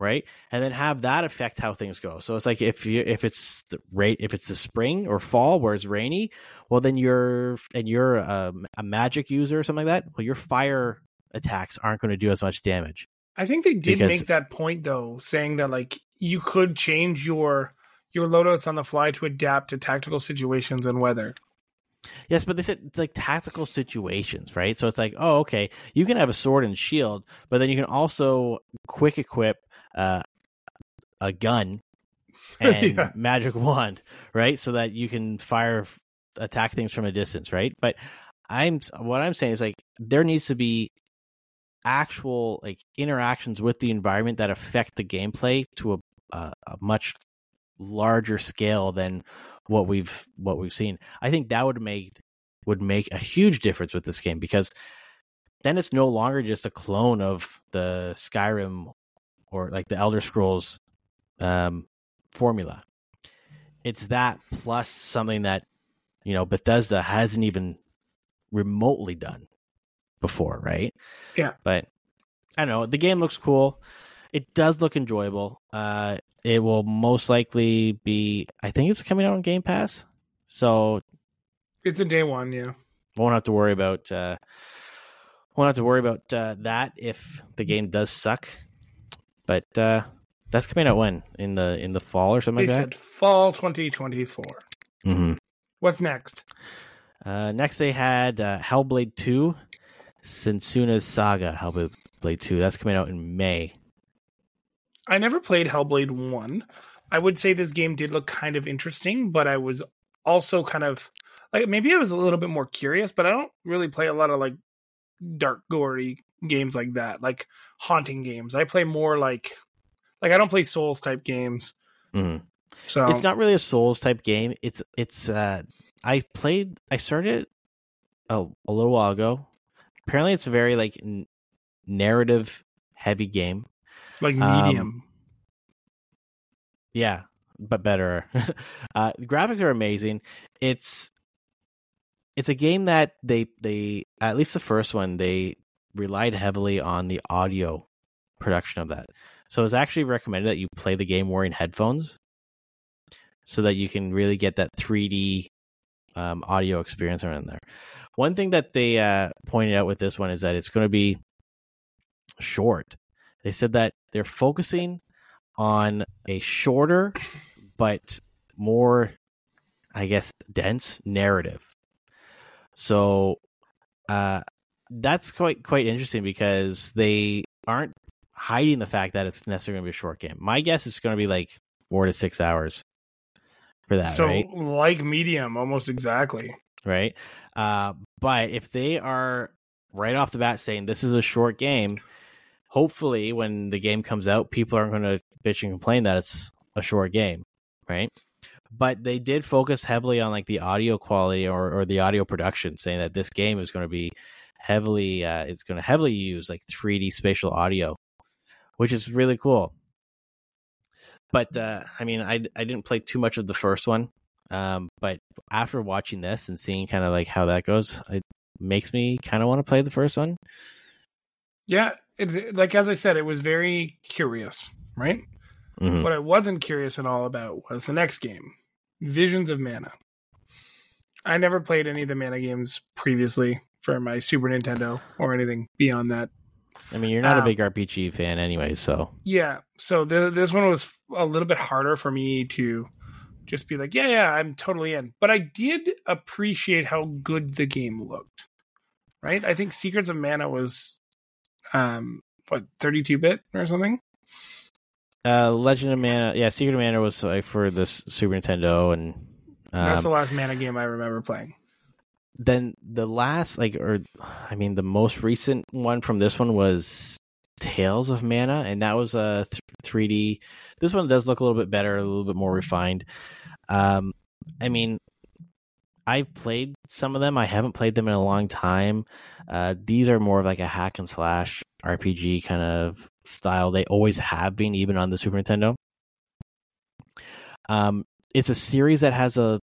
Speaker 1: right and then have that affect how things go so it's like if you if it's the rate if it's the spring or fall where it's rainy well then you're and you're um, a magic user or something like that well your fire attacks aren't going to do as much damage
Speaker 2: I think they did
Speaker 1: Because-
Speaker 2: make that point though, saying that like you could change your your loadouts on the fly to adapt to tactical situations and weather.
Speaker 1: Yes, but they said it's like tactical situations, right? So it's like, oh, okay, you can have a sword and shield, but then you can also quick equip uh, a gun and
Speaker 2: Yeah.
Speaker 1: magic wand, right? So that you can fire attack things from a distance, right? But I'm what I'm saying is like there needs to be actual like interactions with the environment that affect the gameplay to a, a, a much larger scale than what we've what we've seen. I think that would make would make a huge difference with this game because then it's no longer just a clone of the Skyrim or like the Elder Scrolls um, formula. It's that plus something that you know Bethesda hasn't even remotely done before, right?
Speaker 2: Yeah.
Speaker 1: But I don't know. The game looks cool. It does look enjoyable. Uh, it will most likely be. I think it's coming out on Game Pass, so
Speaker 2: It's a day one, yeah.
Speaker 1: won't have to worry about. Uh, won't have to worry about uh, that if the game does suck. But uh, that's coming out when in the in the fall or something
Speaker 2: They
Speaker 1: like
Speaker 2: said fall 2024.
Speaker 1: Mm-hmm.
Speaker 2: What's next?
Speaker 1: Uh, next, they had uh, Hellblade 2, Senua's Saga, Hellblade 2. That's coming out in May.
Speaker 2: I never played Hellblade 1. I would say this game did look kind of interesting, but I was also kind of like maybe I was a little bit more curious, but I don't really play a lot of like dark gory games like that, like haunting games. I play more like like I don't play Souls type games.
Speaker 1: Mhm.
Speaker 2: So
Speaker 1: It's not really a Souls type game. It's it's. Uh, I played. I started a, a little while ago. Apparently, it's a very like n- narrative heavy game.
Speaker 2: like
Speaker 1: um,
Speaker 2: medium.
Speaker 1: Yeah, but better. uh, the graphics are amazing. It's it's a game that they they at least the first one they relied heavily on the audio production of that. So it's actually recommended that you play the game wearing headphones, so that you can really get that 3D um, audio experience around there. One thing that they uh, pointed out with this one is that it's going to be short. They said that they're focusing on a shorter but more, I guess, dense narrative. So uh, that's quite quite interesting because they aren't hiding the fact that it's necessarily going to be a short game. My guess is going to be like four to six hours for that.
Speaker 2: so
Speaker 1: right?
Speaker 2: like medium, almost exactly.
Speaker 1: right? Uh, but if they are right off the bat saying this is a short game, hopefully when the game comes out, people aren't going to bitch and complain that it's a short game, right? But they did focus heavily on like the audio quality or, or the audio production, saying that this game is going to be heavily, uh, it's going to heavily use like 3D spatial audio, which is really cool. But uh, I mean, I I didn't play too much of the first one, um, but after watching this and seeing kind of like how that goes, it makes me kind of want to play the first one.
Speaker 2: Yeah, it, like as I said, it was very curious, right?
Speaker 1: Mhm.
Speaker 2: What I wasn't curious at all about was the next game, Visions of Mana. I never played any of the Mana games previously for my Super Nintendo or anything beyond that.
Speaker 1: I mean, you're not a
Speaker 2: Um,
Speaker 1: big RPG fan anyway, so
Speaker 2: Yeah, so the, this one was a little bit harder for me to just be like, yeah, yeah, I'm totally in. But I did appreciate how good the game looked. Right? I think Secrets of Mana was um what 32 bit or something.
Speaker 1: Uh, Legend of Mana, yeah, Secret of Mana was like for this Super Nintendo, and
Speaker 2: That's
Speaker 1: um,
Speaker 2: the last Mana game I remember playing.
Speaker 1: then the last like or I mean the most recent one from this one was Tales of Mana, and that was a three D. This one does look a little bit better, a little bit more refined. Um, I mean, I've played some of them. I haven't played them in a long time. Uh, these are more of like a hack and slash RPG kind of style. They always have been, even on the Super Nintendo. Um, it's a series that has a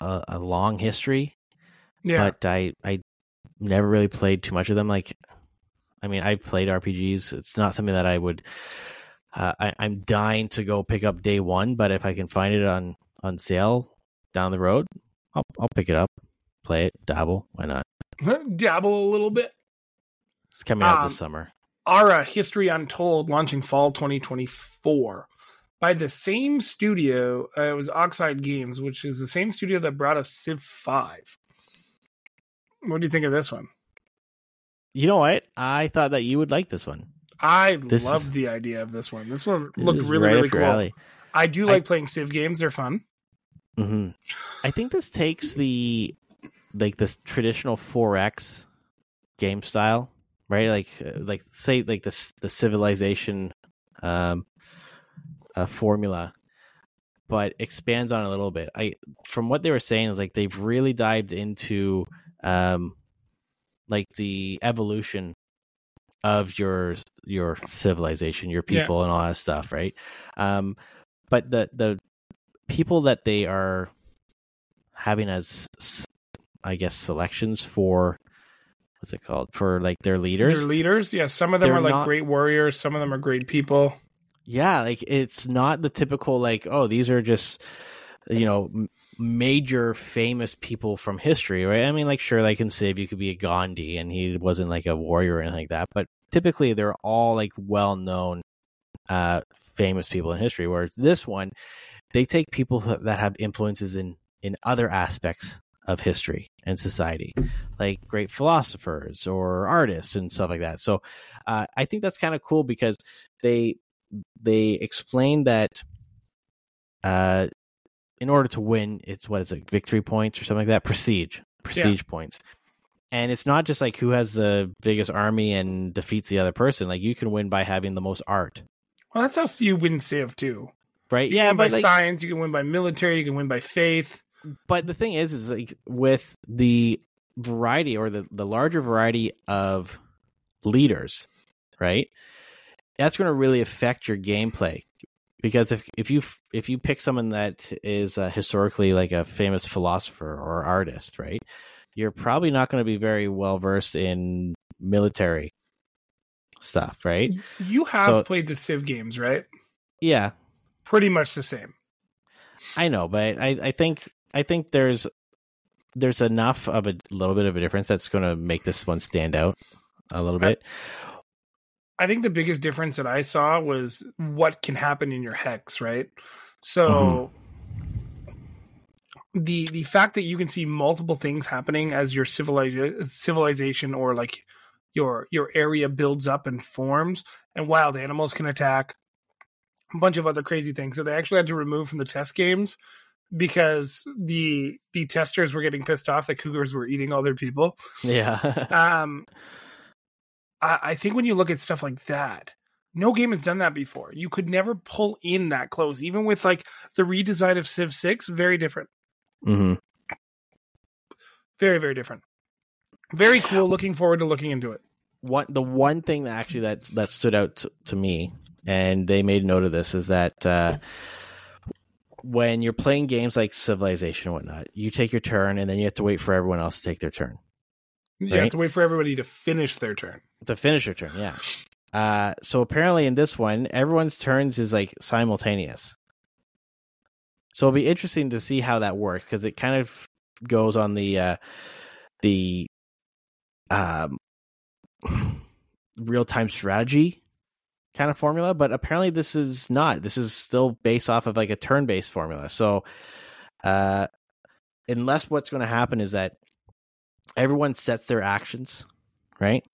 Speaker 1: a, a long history
Speaker 2: Yeah.
Speaker 1: but I I never really played too much of them. Like, I mean, I've played RPGs. It's not something that I would. Uh, I, I'm dying to go pick up day one, but if I can find it on on sale down the road, I'll I'll pick it up, play it, dabble. Why not?
Speaker 2: Dabble a little bit.
Speaker 1: It's coming out
Speaker 2: Um,
Speaker 1: this summer.
Speaker 2: Ara History Untold launching fall 2024 by the same studio. Uh, it was Oxide Games, which is the same studio that brought us Civ 5. What do you think of this one?
Speaker 1: You know what? I thought that you would like this one.
Speaker 2: I
Speaker 1: This
Speaker 2: love
Speaker 1: is-
Speaker 2: the idea of this one. This one
Speaker 1: This
Speaker 2: looked really,
Speaker 1: right
Speaker 2: really cool.
Speaker 1: alley.
Speaker 2: I do
Speaker 1: I-
Speaker 2: like playing Civ games; they're fun.
Speaker 1: hmm I think this takes the like the traditional 4X game style, right? Like uh, like say like the the civilization um uh, formula but expands on it a little bit. I from what they were saying is like they've really dived into um like the evolution of your your civilization, your
Speaker 2: Yeah.
Speaker 1: people and all that stuff, right? Um but the the people that they are having as I guess selections for what's it called? For like their leaders.
Speaker 2: They're leaders. Yeah, some of them
Speaker 1: They're
Speaker 2: are like
Speaker 1: not-
Speaker 2: great warriors. Some of them are great people.
Speaker 1: Yeah, like it's not the typical like oh these are just you know major famous people from history, right? I mean like sure like in Civ you could be a Gandhi and he wasn't like a warrior or anything like that, but typically they're all like well known uh famous people in history whereas this one they take people that have influences in in other aspects of history and society like great philosophers or artists and stuff like that so uh, i think that's kind of cool because they they explain that uh in order to win it's what is it victory points or something like that prestige prestige points and it's not just like who has the biggest army and defeats the other person like you can win by having the most art
Speaker 2: Well, that's how you win Civ too.
Speaker 1: right
Speaker 2: You
Speaker 1: yeah
Speaker 2: by
Speaker 1: like,
Speaker 2: science. You can win by military. You can win by faith.
Speaker 1: But the thing is is like with the variety or the the larger variety of leaders right that's going to really affect your gameplay because if if you if you pick someone that is uh, historically like a famous philosopher or artist, right, you're probably not going to be very well versed in military stuff, right?
Speaker 2: You have
Speaker 1: So-
Speaker 2: played the Civ games, right?
Speaker 1: Yeah,
Speaker 2: Pretty much the same.
Speaker 1: I know, but I I think I think there's there's enough of a little bit of a difference that's going to make this one stand out a little bit.
Speaker 2: I think the biggest difference that I saw was what can happen in your hex, right? So
Speaker 1: Mm-hmm.
Speaker 2: the the fact that you can see multiple things happening as your civiliza- civilization or like your your area builds up and forms and wild animals can attack a bunch of other crazy things that they actually had to remove from the test games because the the testers were getting pissed off that cougars were eating all their people.
Speaker 1: Yeah.
Speaker 2: um I, I think when you look at stuff like that no game has done that before. You could never pull in that close. Even with like the redesign of civ 6 very different.
Speaker 1: Hmm
Speaker 2: very very different. Very cool. Looking forward to looking into it.
Speaker 1: One the one thing that actually that that stood out to, to me, and they made note of this, is that uh, when you're playing games like Civilization and whatnot, you take your turn, and then you have to wait for everyone else to take their turn
Speaker 2: you have to wait for everybody to finish their turn
Speaker 1: to finish your turn. Yeah. Uh, so apparently in this one, everyone's turns is like simultaneous. So it'll be interesting to see how that works because it kind of goes on the uh, the um, real time strategy kind of formula, but apparently this is not. This is still based off of like a turn based formula. So, uh, unless what's going to happen is that everyone sets their actions, right?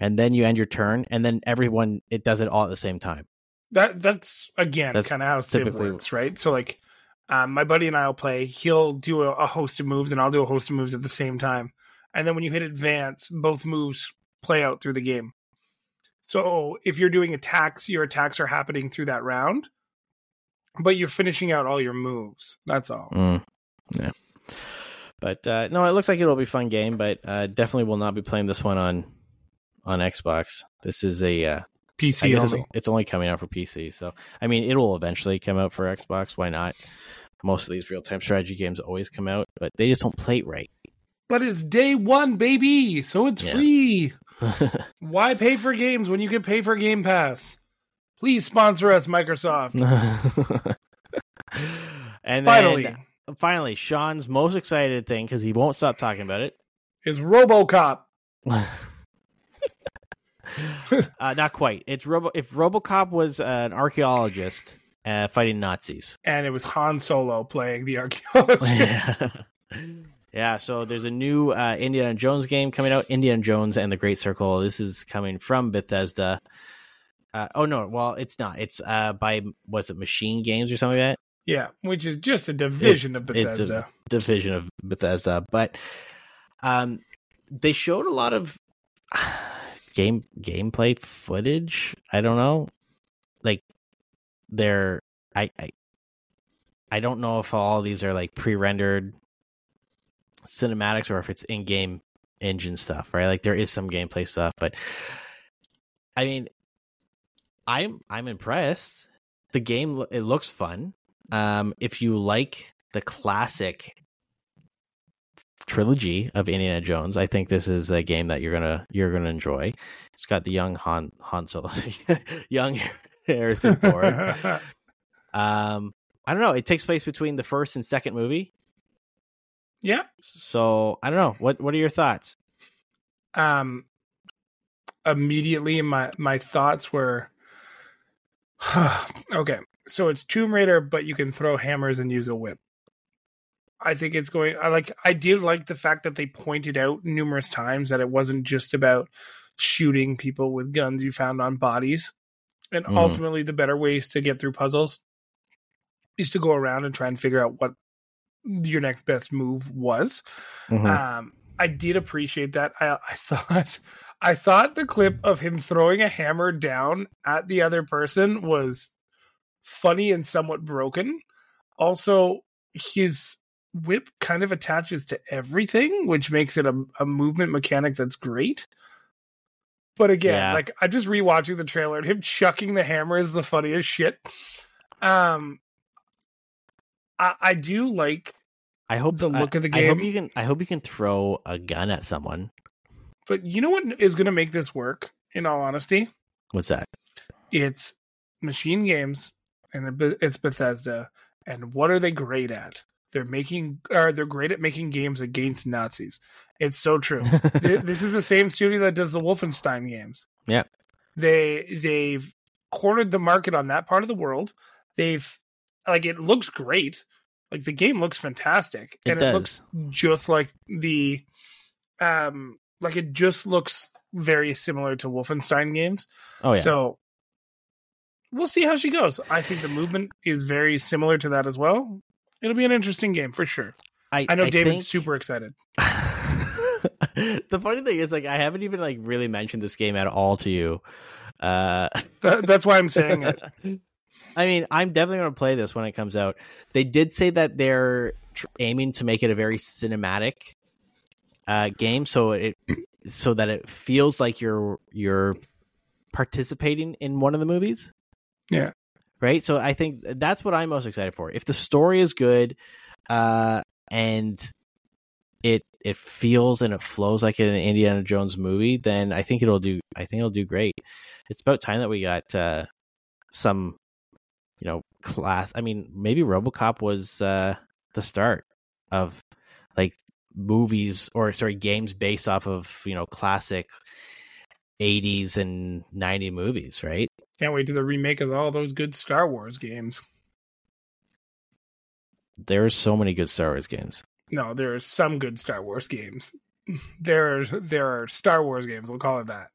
Speaker 1: And then you end your turn, and then everyone it does it all at the same time.
Speaker 2: that that's again kind of how civ
Speaker 1: typically-
Speaker 2: works right so like um, my buddy and i'll play he'll do a, a host of moves and i'll do a host of moves at the same time and then when you hit advance both moves play out through the game so if you're doing attacks your attacks are happening through that round but you're finishing out all your moves that's all
Speaker 1: Mm, yeah. But uh, no, it looks like it'll be a fun game, but uh, definitely will not be playing this one on on Xbox. This is a uh,
Speaker 2: pc
Speaker 1: guess it's,
Speaker 2: only
Speaker 1: it's only coming out for PC. So I mean, it will eventually come out for Xbox. Why not? Most of these real time strategy games always come out, but they just don't play it right.
Speaker 2: but it's day one baby so it's
Speaker 1: Yeah.
Speaker 2: free why pay for games when you can pay for game pass please sponsor us microsoft
Speaker 1: and
Speaker 2: finally
Speaker 1: then, finally, Sean's most excited thing because he won't stop talking about it.
Speaker 2: is RoboCop.
Speaker 1: uh, not quite. It's Robo. If RoboCop was uh, an archaeologist uh, fighting Nazis.
Speaker 2: And it was Han Solo playing the archaeologist.
Speaker 1: Yeah. So there's a new uh, Indiana Jones game coming out. Indiana Jones and the Great Circle. This is coming from Bethesda. Uh, oh no, well it's not. It's uh, by what's it, Machine Games or something like that.
Speaker 2: yeah, which is just a division of
Speaker 1: It's
Speaker 2: Bethesda.
Speaker 1: division of Bethesda, but um, they showed a lot of game gameplay footage. I don't know, like they're I I I don't know if all these are like pre-rendered cinematics or if it's in-game engine stuff, right? Like there is some gameplay stuff, but I mean, I'm I'm impressed. The game it looks fun. Um, if you like the classic trilogy of Indiana Jones, I think this is a game that you're gonna you're gonna enjoy. It's got the young Han Han Solo, young Harrison Ford. um, I don't know. It takes place between the first and second movie,
Speaker 2: yeah.
Speaker 1: so I don't know. What What are your thoughts?
Speaker 2: Um immediately my my thoughts were okay. So it's Tomb Raider, but you can throw hammers and use a whip. I think it's going I like I did like the fact that they pointed out numerous times that it wasn't just about shooting people with guns you found on bodies. And
Speaker 1: Mhm.
Speaker 2: ultimately the better ways to get through puzzles is to go around and try and figure out what your next best move was.
Speaker 1: Mhm.
Speaker 2: Um, I did appreciate that. I, I thought, I thought the clip of him throwing a hammer down at the other person was funny and somewhat broken. Also, his whip kind of attaches to everything, which makes it a, a movement mechanic that's great. But again,
Speaker 1: Yeah.
Speaker 2: like I'm just rewatching the trailer and him chucking the hammer is the funniest shit. Um, I, I do like,
Speaker 1: I hope
Speaker 2: The look
Speaker 1: I,
Speaker 2: of the game.
Speaker 1: I hope you can. I hope you can throw a gun at someone.
Speaker 2: but you know what is going to make this work? In all honesty,
Speaker 1: What's that?
Speaker 2: it's Machine Games and it's Bethesda. And what are they great at? They're making, or they're great at making games against Nazis. It's so true. This is the same studio that does the Wolfenstein games.
Speaker 1: Yeah.
Speaker 2: They they've cornered the market on that part of the world. They've like it looks great. Like the game looks fantastic.
Speaker 1: It
Speaker 2: and
Speaker 1: does.
Speaker 2: it looks just like the um like it just looks very similar to Wolfenstein games.
Speaker 1: oh yeah.
Speaker 2: So we'll see how she goes. I think the movement is very similar to that as well. It'll be an interesting game for sure. I know David's
Speaker 1: think-
Speaker 2: super excited.
Speaker 1: the funny thing is, like, I haven't even like really mentioned this game at all to you. Uh,
Speaker 2: That, that's why I'm saying it.
Speaker 1: I mean, I'm definitely going to play this when it comes out. They did say that they're tr- aiming to make it a very cinematic uh, game, so it so that it feels like you're you're participating in one of the movies.
Speaker 2: Yeah.
Speaker 1: Right. So I think that's what I'm most excited for. If the story is good, uh, and it it feels and it flows like an Indiana Jones movie, then I think it'll do. I think it'll do great. It's about time that we got uh, some, you know, class. I mean, maybe RoboCop was uh, the start of like movies or sorry games based off of you know classic 80s and 90 movies, right?
Speaker 2: Can't wait to the remake of all those good Star Wars games.
Speaker 1: There's so many good Star Wars games.
Speaker 2: No, there are some good Star Wars games. There are there are Star Wars games. We'll call it that.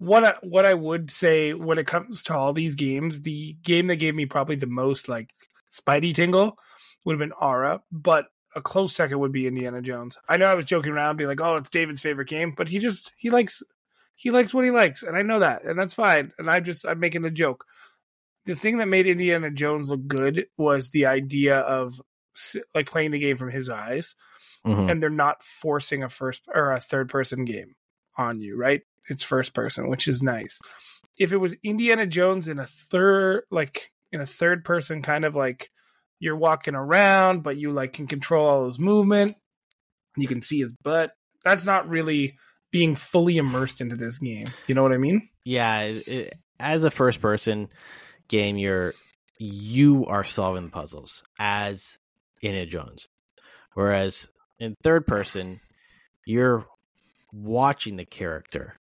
Speaker 2: What I, what I would say when it comes to all these games, the game that gave me probably the most like Spidey tingle would have been Ara, but a close second would be Indiana Jones. I know I was joking around, being like, "Oh, it's David's favorite game," but he just he likes he likes what he likes, and I know that, and that's fine. And I just I'm making a joke. The thing that made Indiana Jones look good was the idea of like playing the game from his eyes
Speaker 1: Mhm.
Speaker 2: and they're not forcing a first or a third person game on you, right? It's first person, which is nice. If it was Indiana Jones in a third like in a third person kind of like you're walking around but you like can control all his movement, you can see his butt. That's not really being fully immersed into this game. You know what I mean?
Speaker 1: Yeah, it, it, as a first person game, you're you are solving the puzzles as Indiana Jones, whereas in third person, you're watching the character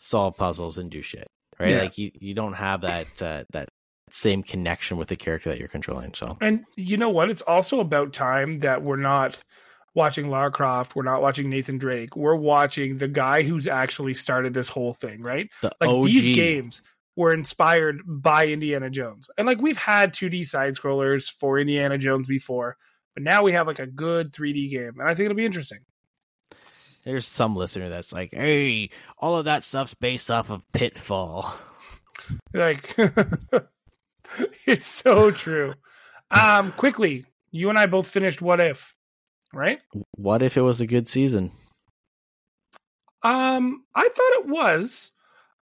Speaker 1: solve puzzles and do shit. Right?
Speaker 2: Yeah.
Speaker 1: Like you, you don't have that uh, that same connection with the character that you're controlling. So
Speaker 2: And you know what? It's also about time that we're not watching Lara Croft. We're not watching Nathan Drake. We're watching the guy who's actually started this whole thing, right?
Speaker 1: the
Speaker 2: Like
Speaker 1: OG,
Speaker 2: these games were inspired by Indiana Jones. And like we've had 2D side scrollers for Indiana Jones before, but now we have like a good 3D game. And I think it'll be interesting.
Speaker 1: There's some listener that's like, "Hey, all of that stuff's based off of Pitfall."
Speaker 2: Like it's so true. Um quickly, you and I both finished What If, right?
Speaker 1: What if it was a good season?
Speaker 2: Um, I thought it was.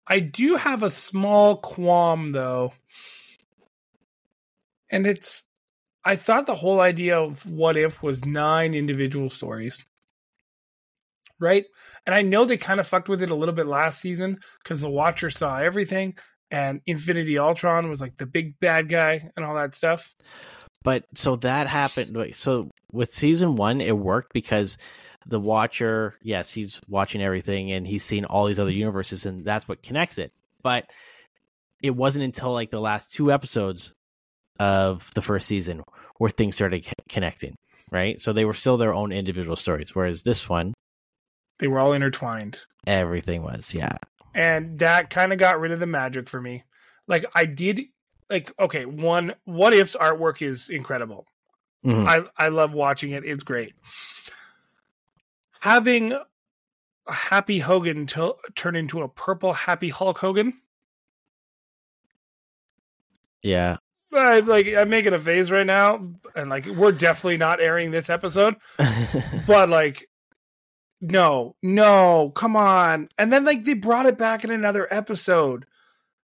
Speaker 2: I do have a small qualm though. And it's I thought the whole idea of what if was nine individual stories. Right? And I know they kind of fucked with it a little bit last season because the Watcher saw everything and Infinity Ultron was like the big bad guy and all that stuff.
Speaker 1: But so that happened. So with season one, it worked because the Watcher, yes, he's watching everything and he's seen all these other universes, and that's what connects it. But it wasn't until like the last two episodes of the first season where things started connecting, right? So they were still their own individual stories, whereas this one,
Speaker 2: They were all intertwined.
Speaker 1: everything was, yeah.
Speaker 2: and that kind of got rid of the magic for me. Like I did like okay, one what if's artwork is incredible.
Speaker 1: Mhm.
Speaker 2: I I love watching it. It's great. Having a Happy Hogan turn into a purple Happy Hulk Hogan.
Speaker 1: Yeah.
Speaker 2: I, like I'm making a face right now, and like we're definitely not airing this episode. but like no no come on and then like they brought it back in another episode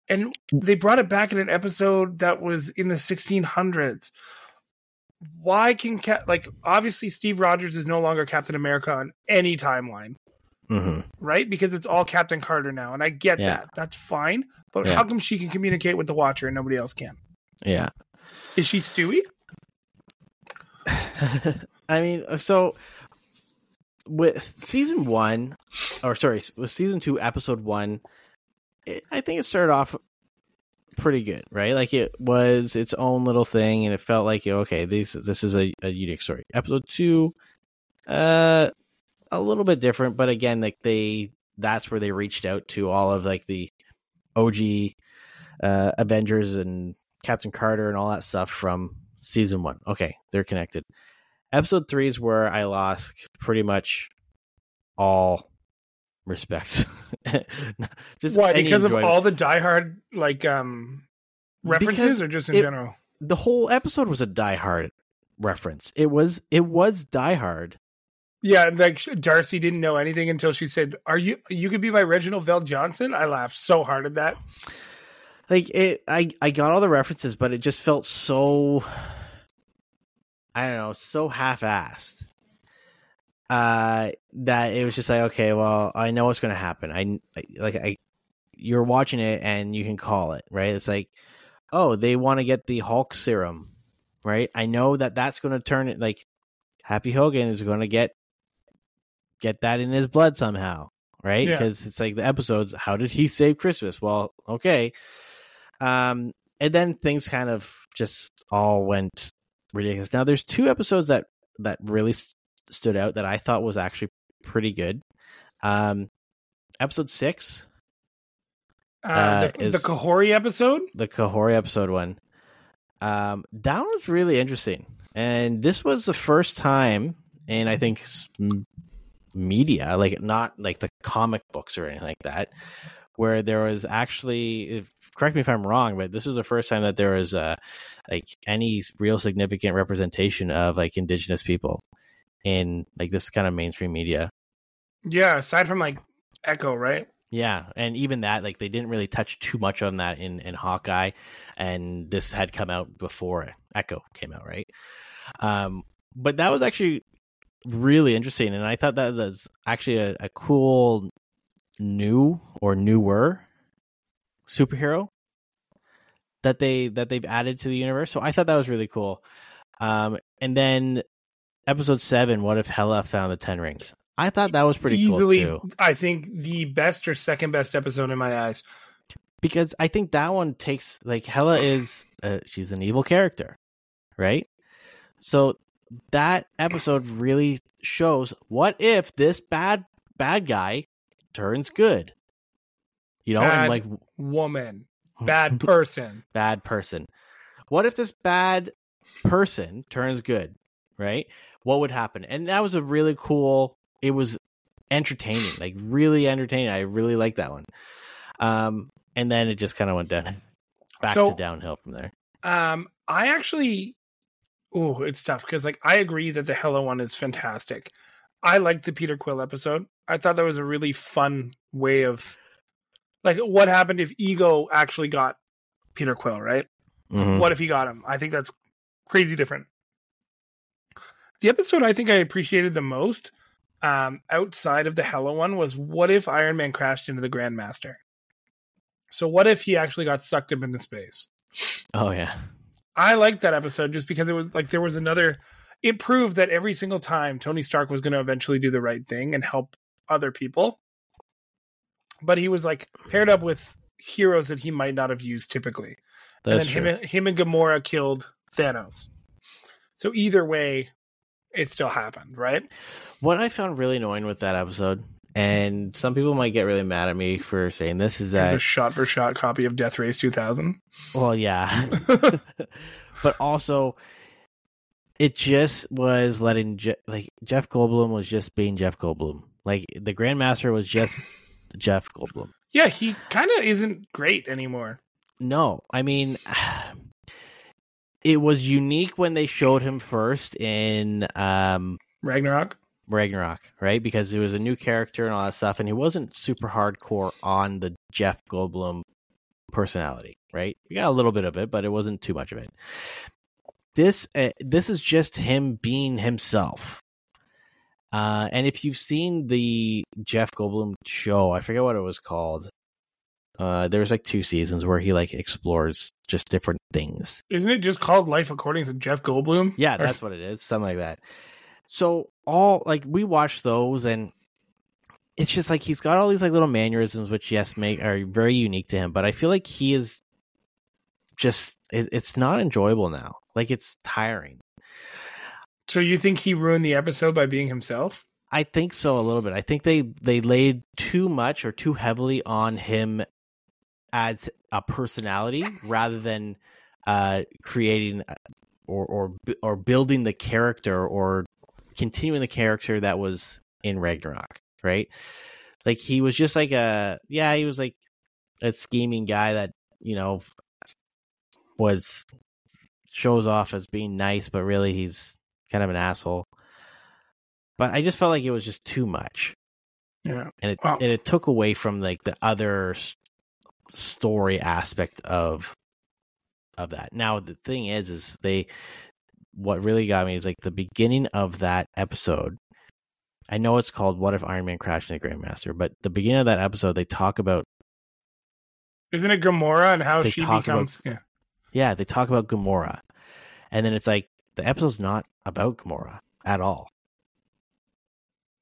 Speaker 2: and they brought it back in an episode that was in the 1600s. Why can Cap- like obviously Steve Rogers is no longer Captain America on any timeline,
Speaker 1: hmm
Speaker 2: right? Because it's all Captain Carter now, and I get
Speaker 1: Yeah.
Speaker 2: that. That's fine. But
Speaker 1: Yeah.
Speaker 2: how come she can communicate with the Watcher and nobody else can?
Speaker 1: Yeah.
Speaker 2: Is she Stewie?
Speaker 1: I mean, uh, so with season one, or sorry, with season two, episode one, it, I think it started off pretty good, right? Like it was its own little thing, and it felt like okay, this this is a, a unique story. Episode two, uh, a little bit different, but again, like they that's where they reached out to all of like the OG uh, Avengers and Captain Carter and all that stuff from season one. Okay, they're connected. Episode three is where I lost pretty much all respect. Just
Speaker 2: Why? Because of all the diehard like um references,
Speaker 1: Because
Speaker 2: or just in
Speaker 1: it-
Speaker 2: general?
Speaker 1: the whole episode was a Die Hard reference. It was it was Die Hard.
Speaker 2: Yeah, like Darcy didn't know anything until she said, "Are you? You could be my Reginald VelJohnson." I laughed so hard at that.
Speaker 1: Like it, I I got all the references, but it just felt so. I don't know, so half-assed. Uh, that it was just like, okay, well, I know what's going to happen. I like I, you're watching it and you can call it, right? It's like, oh, they want to get the Hulk serum, right? I know that that's going to turn it like Happy Hogan is going to get get that in his blood somehow, right?
Speaker 2: Yeah.
Speaker 1: Because it's like the episodes. How did he save Christmas? Well, okay, um, and then things kind of just all went ridiculous. Now, there's two episodes that that really st- stood out that I thought was actually pretty good. Um, episode six,
Speaker 2: Uh,
Speaker 1: Uh,
Speaker 2: the, the Kahhori episode.
Speaker 1: the Kahhori episode one. Um, that was really interesting, and this was the first time, and I think media, like not like the comic books or anything like that, where there was actually. Correct me if I'm wrong, but this is the first time that there was uh, like any real significant representation of like indigenous people in like this kind of mainstream media.
Speaker 2: Yeah, aside from like Echo, right?
Speaker 1: Yeah, and even that, like they didn't really touch too much on that in in Hawkeye, and this had come out before Echo came out, right? Um, but that was actually really interesting, and I thought that was actually a, a cool new or newer superhero that they that they've added to the universe. So I thought that was really cool. Um, and then episode seven, what if Hela found the Ten Rings? I thought that was pretty
Speaker 2: Easily,
Speaker 1: cool too.
Speaker 2: I think the best or second best episode in my eyes.
Speaker 1: because I think that one takes like Hela is uh, she's an evil character, right? So that episode really shows what if this bad bad guy turns good, you know,
Speaker 2: Bad
Speaker 1: and like
Speaker 2: Woman, bad person.
Speaker 1: bad person. What if this bad person turns good, right? What would happen? And that was a really cool. It was entertaining, like really entertaining. I really liked that one. Um, and then it just kind of went down, back
Speaker 2: So-
Speaker 1: to downhill from there.
Speaker 2: Um, I actually, oh, it's tough because like I agree that the Hela one is fantastic. I liked the Peter Quill episode. I thought that was a really fun way of, like, what happened if Ego actually got Peter Quill, right?
Speaker 1: Mhm.
Speaker 2: What if he got him? I think that's crazy different. The episode I think I appreciated the most, um, outside of the Hela one, was what if Iron Man crashed into the Grandmaster? So what if he actually got sucked up into space?
Speaker 1: Oh yeah,
Speaker 2: I liked that episode just because it was like there was another. It proved that every single time Tony Stark was going to eventually do the right thing and help other people, but he was like paired up with heroes that he might not have used typically.
Speaker 1: that's
Speaker 2: and then
Speaker 1: true.
Speaker 2: him, him and Gamora killed Thanos. So either way, it still happened, right?
Speaker 1: What I found really annoying with that episode, and some people might get really mad at me for saying this, is
Speaker 2: It's
Speaker 1: that
Speaker 2: a shot for shot copy of Death Race 2000.
Speaker 1: Well, yeah. but also it just was letting Je- like Jeff Goldblum was just being Jeff Goldblum. Like the Grandmaster was just Jeff Goldblum.
Speaker 2: yeah, he kind of isn't great anymore.
Speaker 1: No, I mean it was unique when they showed him first in um
Speaker 2: Ragnarok.
Speaker 1: Ragnarok, right? Because it was a new character and all that stuff, and he wasn't super hardcore on the Jeff Goldblum personality, right? We got a little bit of it, but it wasn't too much of it. This uh, this is just him being himself. Uh, and if you've seen the Jeff Goldblum show, I forget what it was called. Uh, there was like two seasons where he like explores just different things.
Speaker 2: Isn't it just called Life According to Jeff Goldblum?
Speaker 1: Yeah,
Speaker 2: Or-
Speaker 1: that's what it is, something like that. So all like we watched those, and it's just like he's got all these like little mannerisms, which yes, make are very unique to him. But I feel like he is just it, it's not enjoyable now. Like it's tiring.
Speaker 2: So you think he ruined the episode by being himself?
Speaker 1: I think so a little bit. I think they they laid too much or too heavily on him as a personality rather than uh creating uh, or or or building the character or continuing the character that was in Ragnarok, right? Like he was just like a yeah, he was like a scheming guy that, you know, was shows off as being nice, but really he's kind of an asshole. But I just felt like it was just too much,
Speaker 2: Yeah.
Speaker 1: and it
Speaker 2: Wow.
Speaker 1: and it took away from like the other story aspect of of that. Now the thing is, is they what really got me is like the beginning of that episode. I know it's called "What If Iron Man Crashed into the Grandmaster," but the beginning of that episode, they talk about
Speaker 2: Isn't it Gamora and how she
Speaker 1: talk about-
Speaker 2: becomes? Yeah.
Speaker 1: yeah, they talk about Gamora, and then it's like the episode's not about Gamora at all.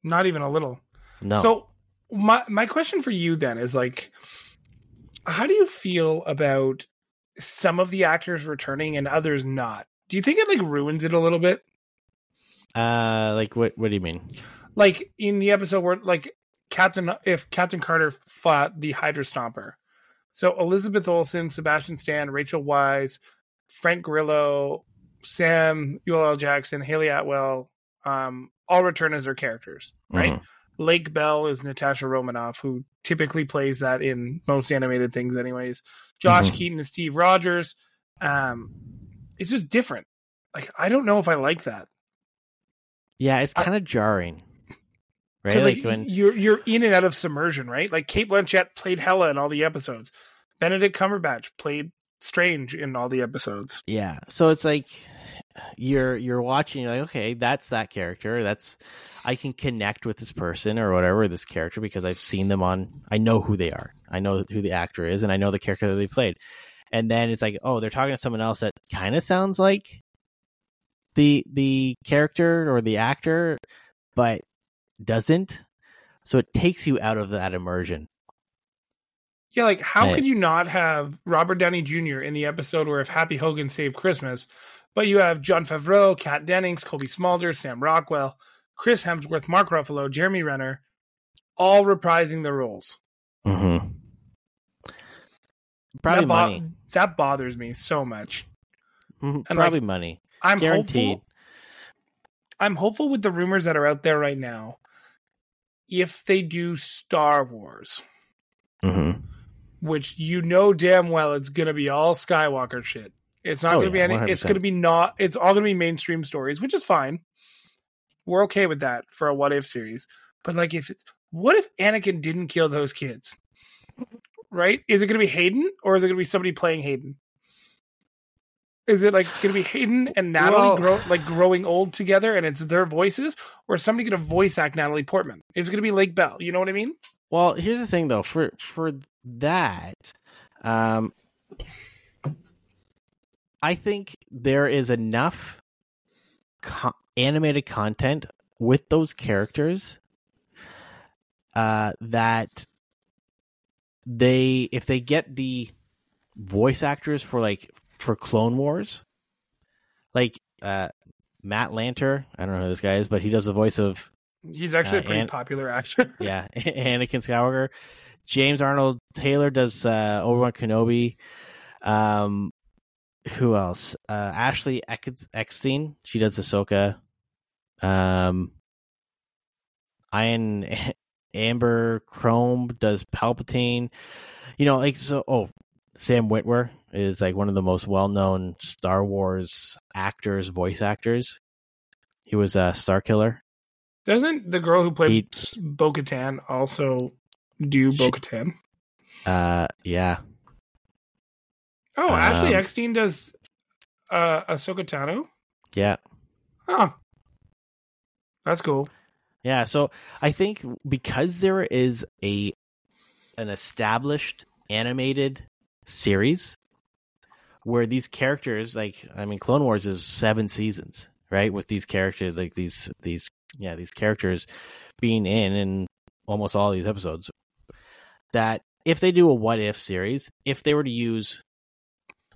Speaker 2: Not even a little.
Speaker 1: No,
Speaker 2: So my my question for you then is like, how do you feel about some of the actors returning and others not? Do you think it like ruins it a little bit?
Speaker 1: uh, like what? What do you mean?
Speaker 2: Like in the episode where like Captain if Captain Carter fought the Hydra Stomper. So Elizabeth Olsen, Sebastian Stan, Rachel Weisz, Frank Grillo, Sam Ul Jackson, Hayley Atwell, um, all return as their characters, right?
Speaker 1: Mhm.
Speaker 2: Lake Bell is Natasha Romanoff, who typically plays that in most animated things, anyways. Josh
Speaker 1: Mhm.
Speaker 2: Keaton is Steve Rogers. Um, it's just different. Like I don't know if I like that
Speaker 1: Yeah, it's kind of jarring, right? Like
Speaker 2: like,
Speaker 1: when
Speaker 2: you're you're in and out of submersion, right? Like Cate Blanchett played Hela in all the episodes. Benedict Cumberbatch played Strange in all the episodes.
Speaker 1: yeah, so it's like you're you're watching. You're like, okay, that's that character. That's I can connect with this person or whatever this character because I've seen them on. I know who they are. I know who the actor is, and I know the character that they played. And then it's like, oh, they're talking to someone else that kind of sounds like the the character or the actor, but doesn't. So it takes you out of that immersion.
Speaker 2: Yeah, like how could you not have Robert Downey Jr. in the episode where if Happy Hogan saved Christmas, but you have Jon Favreau, Kat Dennings, Cobie Smulders, Sam Rockwell, Chris Hemsworth, Mark Ruffalo, Jeremy Renner, all reprising their roles.
Speaker 1: Mm-hmm. Probably
Speaker 2: that bo-
Speaker 1: money.
Speaker 2: That bothers me so much.
Speaker 1: Mhm,
Speaker 2: and,
Speaker 1: Probably
Speaker 2: like,
Speaker 1: money.
Speaker 2: I'm
Speaker 1: Guaranteed.
Speaker 2: hopeful. I'm hopeful with the rumors that are out there right now. If they do Star Wars,
Speaker 1: Mm-hmm.
Speaker 2: which you know damn well it's going to be all Skywalker shit. It's not
Speaker 1: Oh,
Speaker 2: going to
Speaker 1: yeah,
Speaker 2: be any. It's
Speaker 1: 100%.
Speaker 2: going to be not. It's all going to be mainstream stories, which is fine. We're okay with that for a what if series. But like, if it's what if Anakin didn't kill those kids? Right? Is it going to be Hayden or is it going to be somebody playing Hayden? Is it like going to be Hayden and Natalie
Speaker 1: Well-
Speaker 2: grow, like growing old together and it's their voices, or is somebody going to voice act Natalie Portman? Is it going to be Lake Bell? You know what I mean?
Speaker 1: Well, here's the thing though. For for that, um, I think there is enough co- animated content with those characters uh, that they, if they get the voice actors for like for Clone Wars, like uh, Matt Lanter, I don't know who this guy is, but he does the voice of
Speaker 2: He's actually
Speaker 1: Uh,
Speaker 2: a pretty
Speaker 1: and-
Speaker 2: popular actor.
Speaker 1: yeah, Anakin Skywalker. James Arnold Taylor does uh, Obi Wan Kenobi. Um, who else? Uh, Ashley Eckstein. She does Ahsoka. Um, Ian Abercrombie does Palpatine. You know, like so. Oh, Sam Witwer is like one of the most well-known Star Wars actors, voice actors. He was a Starkiller.
Speaker 2: Doesn't the girl who played
Speaker 1: He-
Speaker 2: Bo Katan also do Bo Katan?
Speaker 1: Uh, yeah.
Speaker 2: Oh, Ashley
Speaker 1: Um,
Speaker 2: Eckstein does uh, Ahsoka Tano.
Speaker 1: Yeah.
Speaker 2: Huh. That's cool.
Speaker 1: Yeah, so I think because there is a an established animated series where these characters like I mean Clone Wars is 7 seasons, right? With these characters like these these yeah, these characters being in in almost all these episodes that if they do a what if series, if they were to use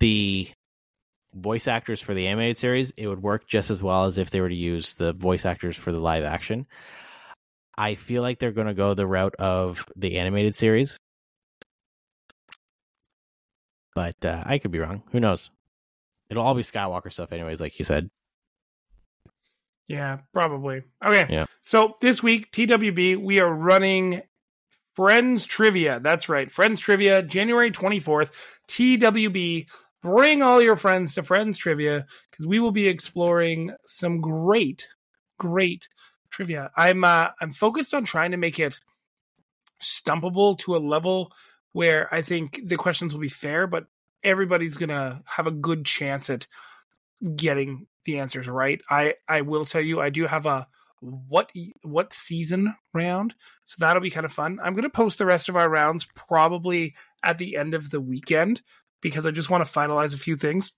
Speaker 1: the voice actors for the animated series, it would work just as well as if they were to use the voice actors for the live action. I feel like they're going to go the route of the animated series. But uh, I could be wrong. Who knows? It'll all be Skywalker stuff, anyways, like you said.
Speaker 2: Yeah, probably. Okay.
Speaker 1: Yeah.
Speaker 2: So this week, TWB, we are running Friends Trivia. That's right. Friends Trivia, January 24th. TWB. Bring all your friends to Friends Trivia because we will be exploring some great, great trivia. I'm uh, I'm focused on trying to make it stumpable to a level where I think the questions will be fair, but everybody's gonna have a good chance at getting the answers right. I I will tell you I do have a what what season round, so that'll be kind of fun. I'm gonna post the rest of our rounds probably at the end of the weekend because I just want to finalize a few things.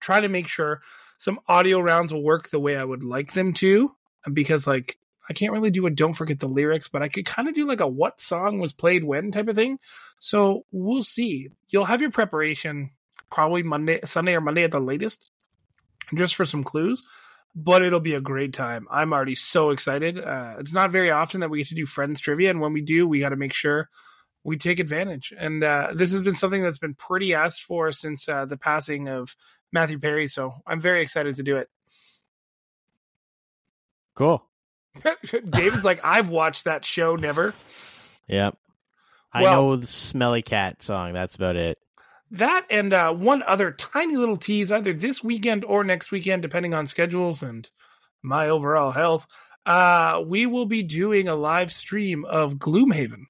Speaker 2: Try to make sure some audio rounds will work the way I would like them to, because like I can't really do a don't forget the lyrics, but I could kind of do like a what song was played when type of thing. So we'll see. You'll have your preparation probably Monday, Sunday or Monday at the latest, just for some clues. But it'll be a great time. I'm already so excited. Uh, it's not very often that we get to do friends trivia, and when we do, we got to make sure we take advantage. And uh, this has been something that's been pretty asked for since uh, the passing of Matthew Perry. So I'm very excited to do it.
Speaker 1: Cool.
Speaker 2: David's like, I've watched that show, never.
Speaker 1: Yep. I
Speaker 2: Well-
Speaker 1: know the Smelly Cat song. That's about it.
Speaker 2: That and uh, one other tiny little tease, either this weekend or next weekend, depending on schedules and my overall health. Uh, we will be doing a live stream of Gloomhaven.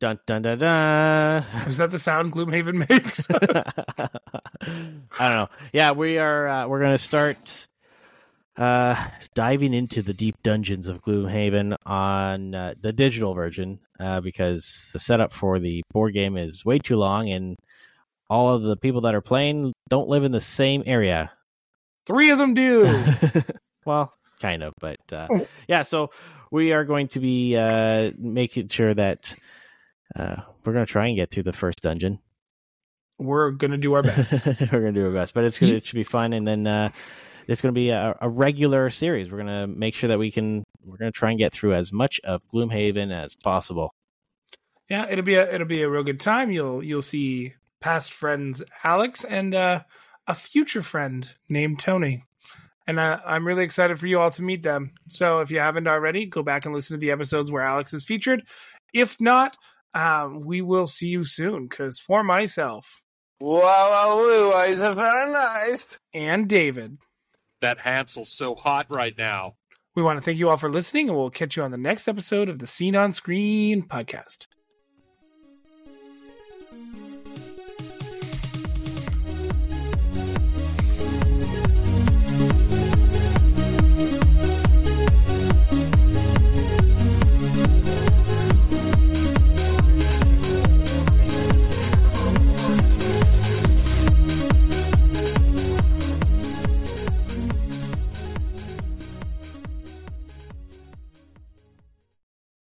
Speaker 1: Dun dun dun dun.
Speaker 2: Is that the sound Gloomhaven makes?
Speaker 1: I don't know. Yeah, we are. Uh, we're going to start uh, diving into the deep dungeons of Gloomhaven on uh, the digital version uh, because the setup for the board game is way too long, and all of the people that are playing don't live in the same area.
Speaker 2: Three of them do.
Speaker 1: well, kind of, but uh,
Speaker 2: Oh.
Speaker 1: yeah. So we are going to be uh, making sure that uh, we're going to try and get through the first dungeon.
Speaker 2: We're gonna do our best.
Speaker 1: we're gonna do our best, but it's gonna it should be fun, and then uh, it's gonna be a, a regular series. We're gonna make sure that we can. We're gonna try and get through as much of Gloomhaven as possible.
Speaker 2: yeah, it'll be a it'll be a real good time. You'll you'll see past friends Alex and uh, a future friend named Tony. And uh, I'm really excited for you all to meet them. So if you haven't already, go back and listen to the episodes where Alex is featured. If not, um, we will see you soon. Because for myself
Speaker 4: Wow, wow, wow, it's very nice.
Speaker 2: and David,
Speaker 5: That Hansel's so hot right now.
Speaker 2: we want to thank you all for listening, and we'll catch you on the next episode of the Seen on Screen podcast.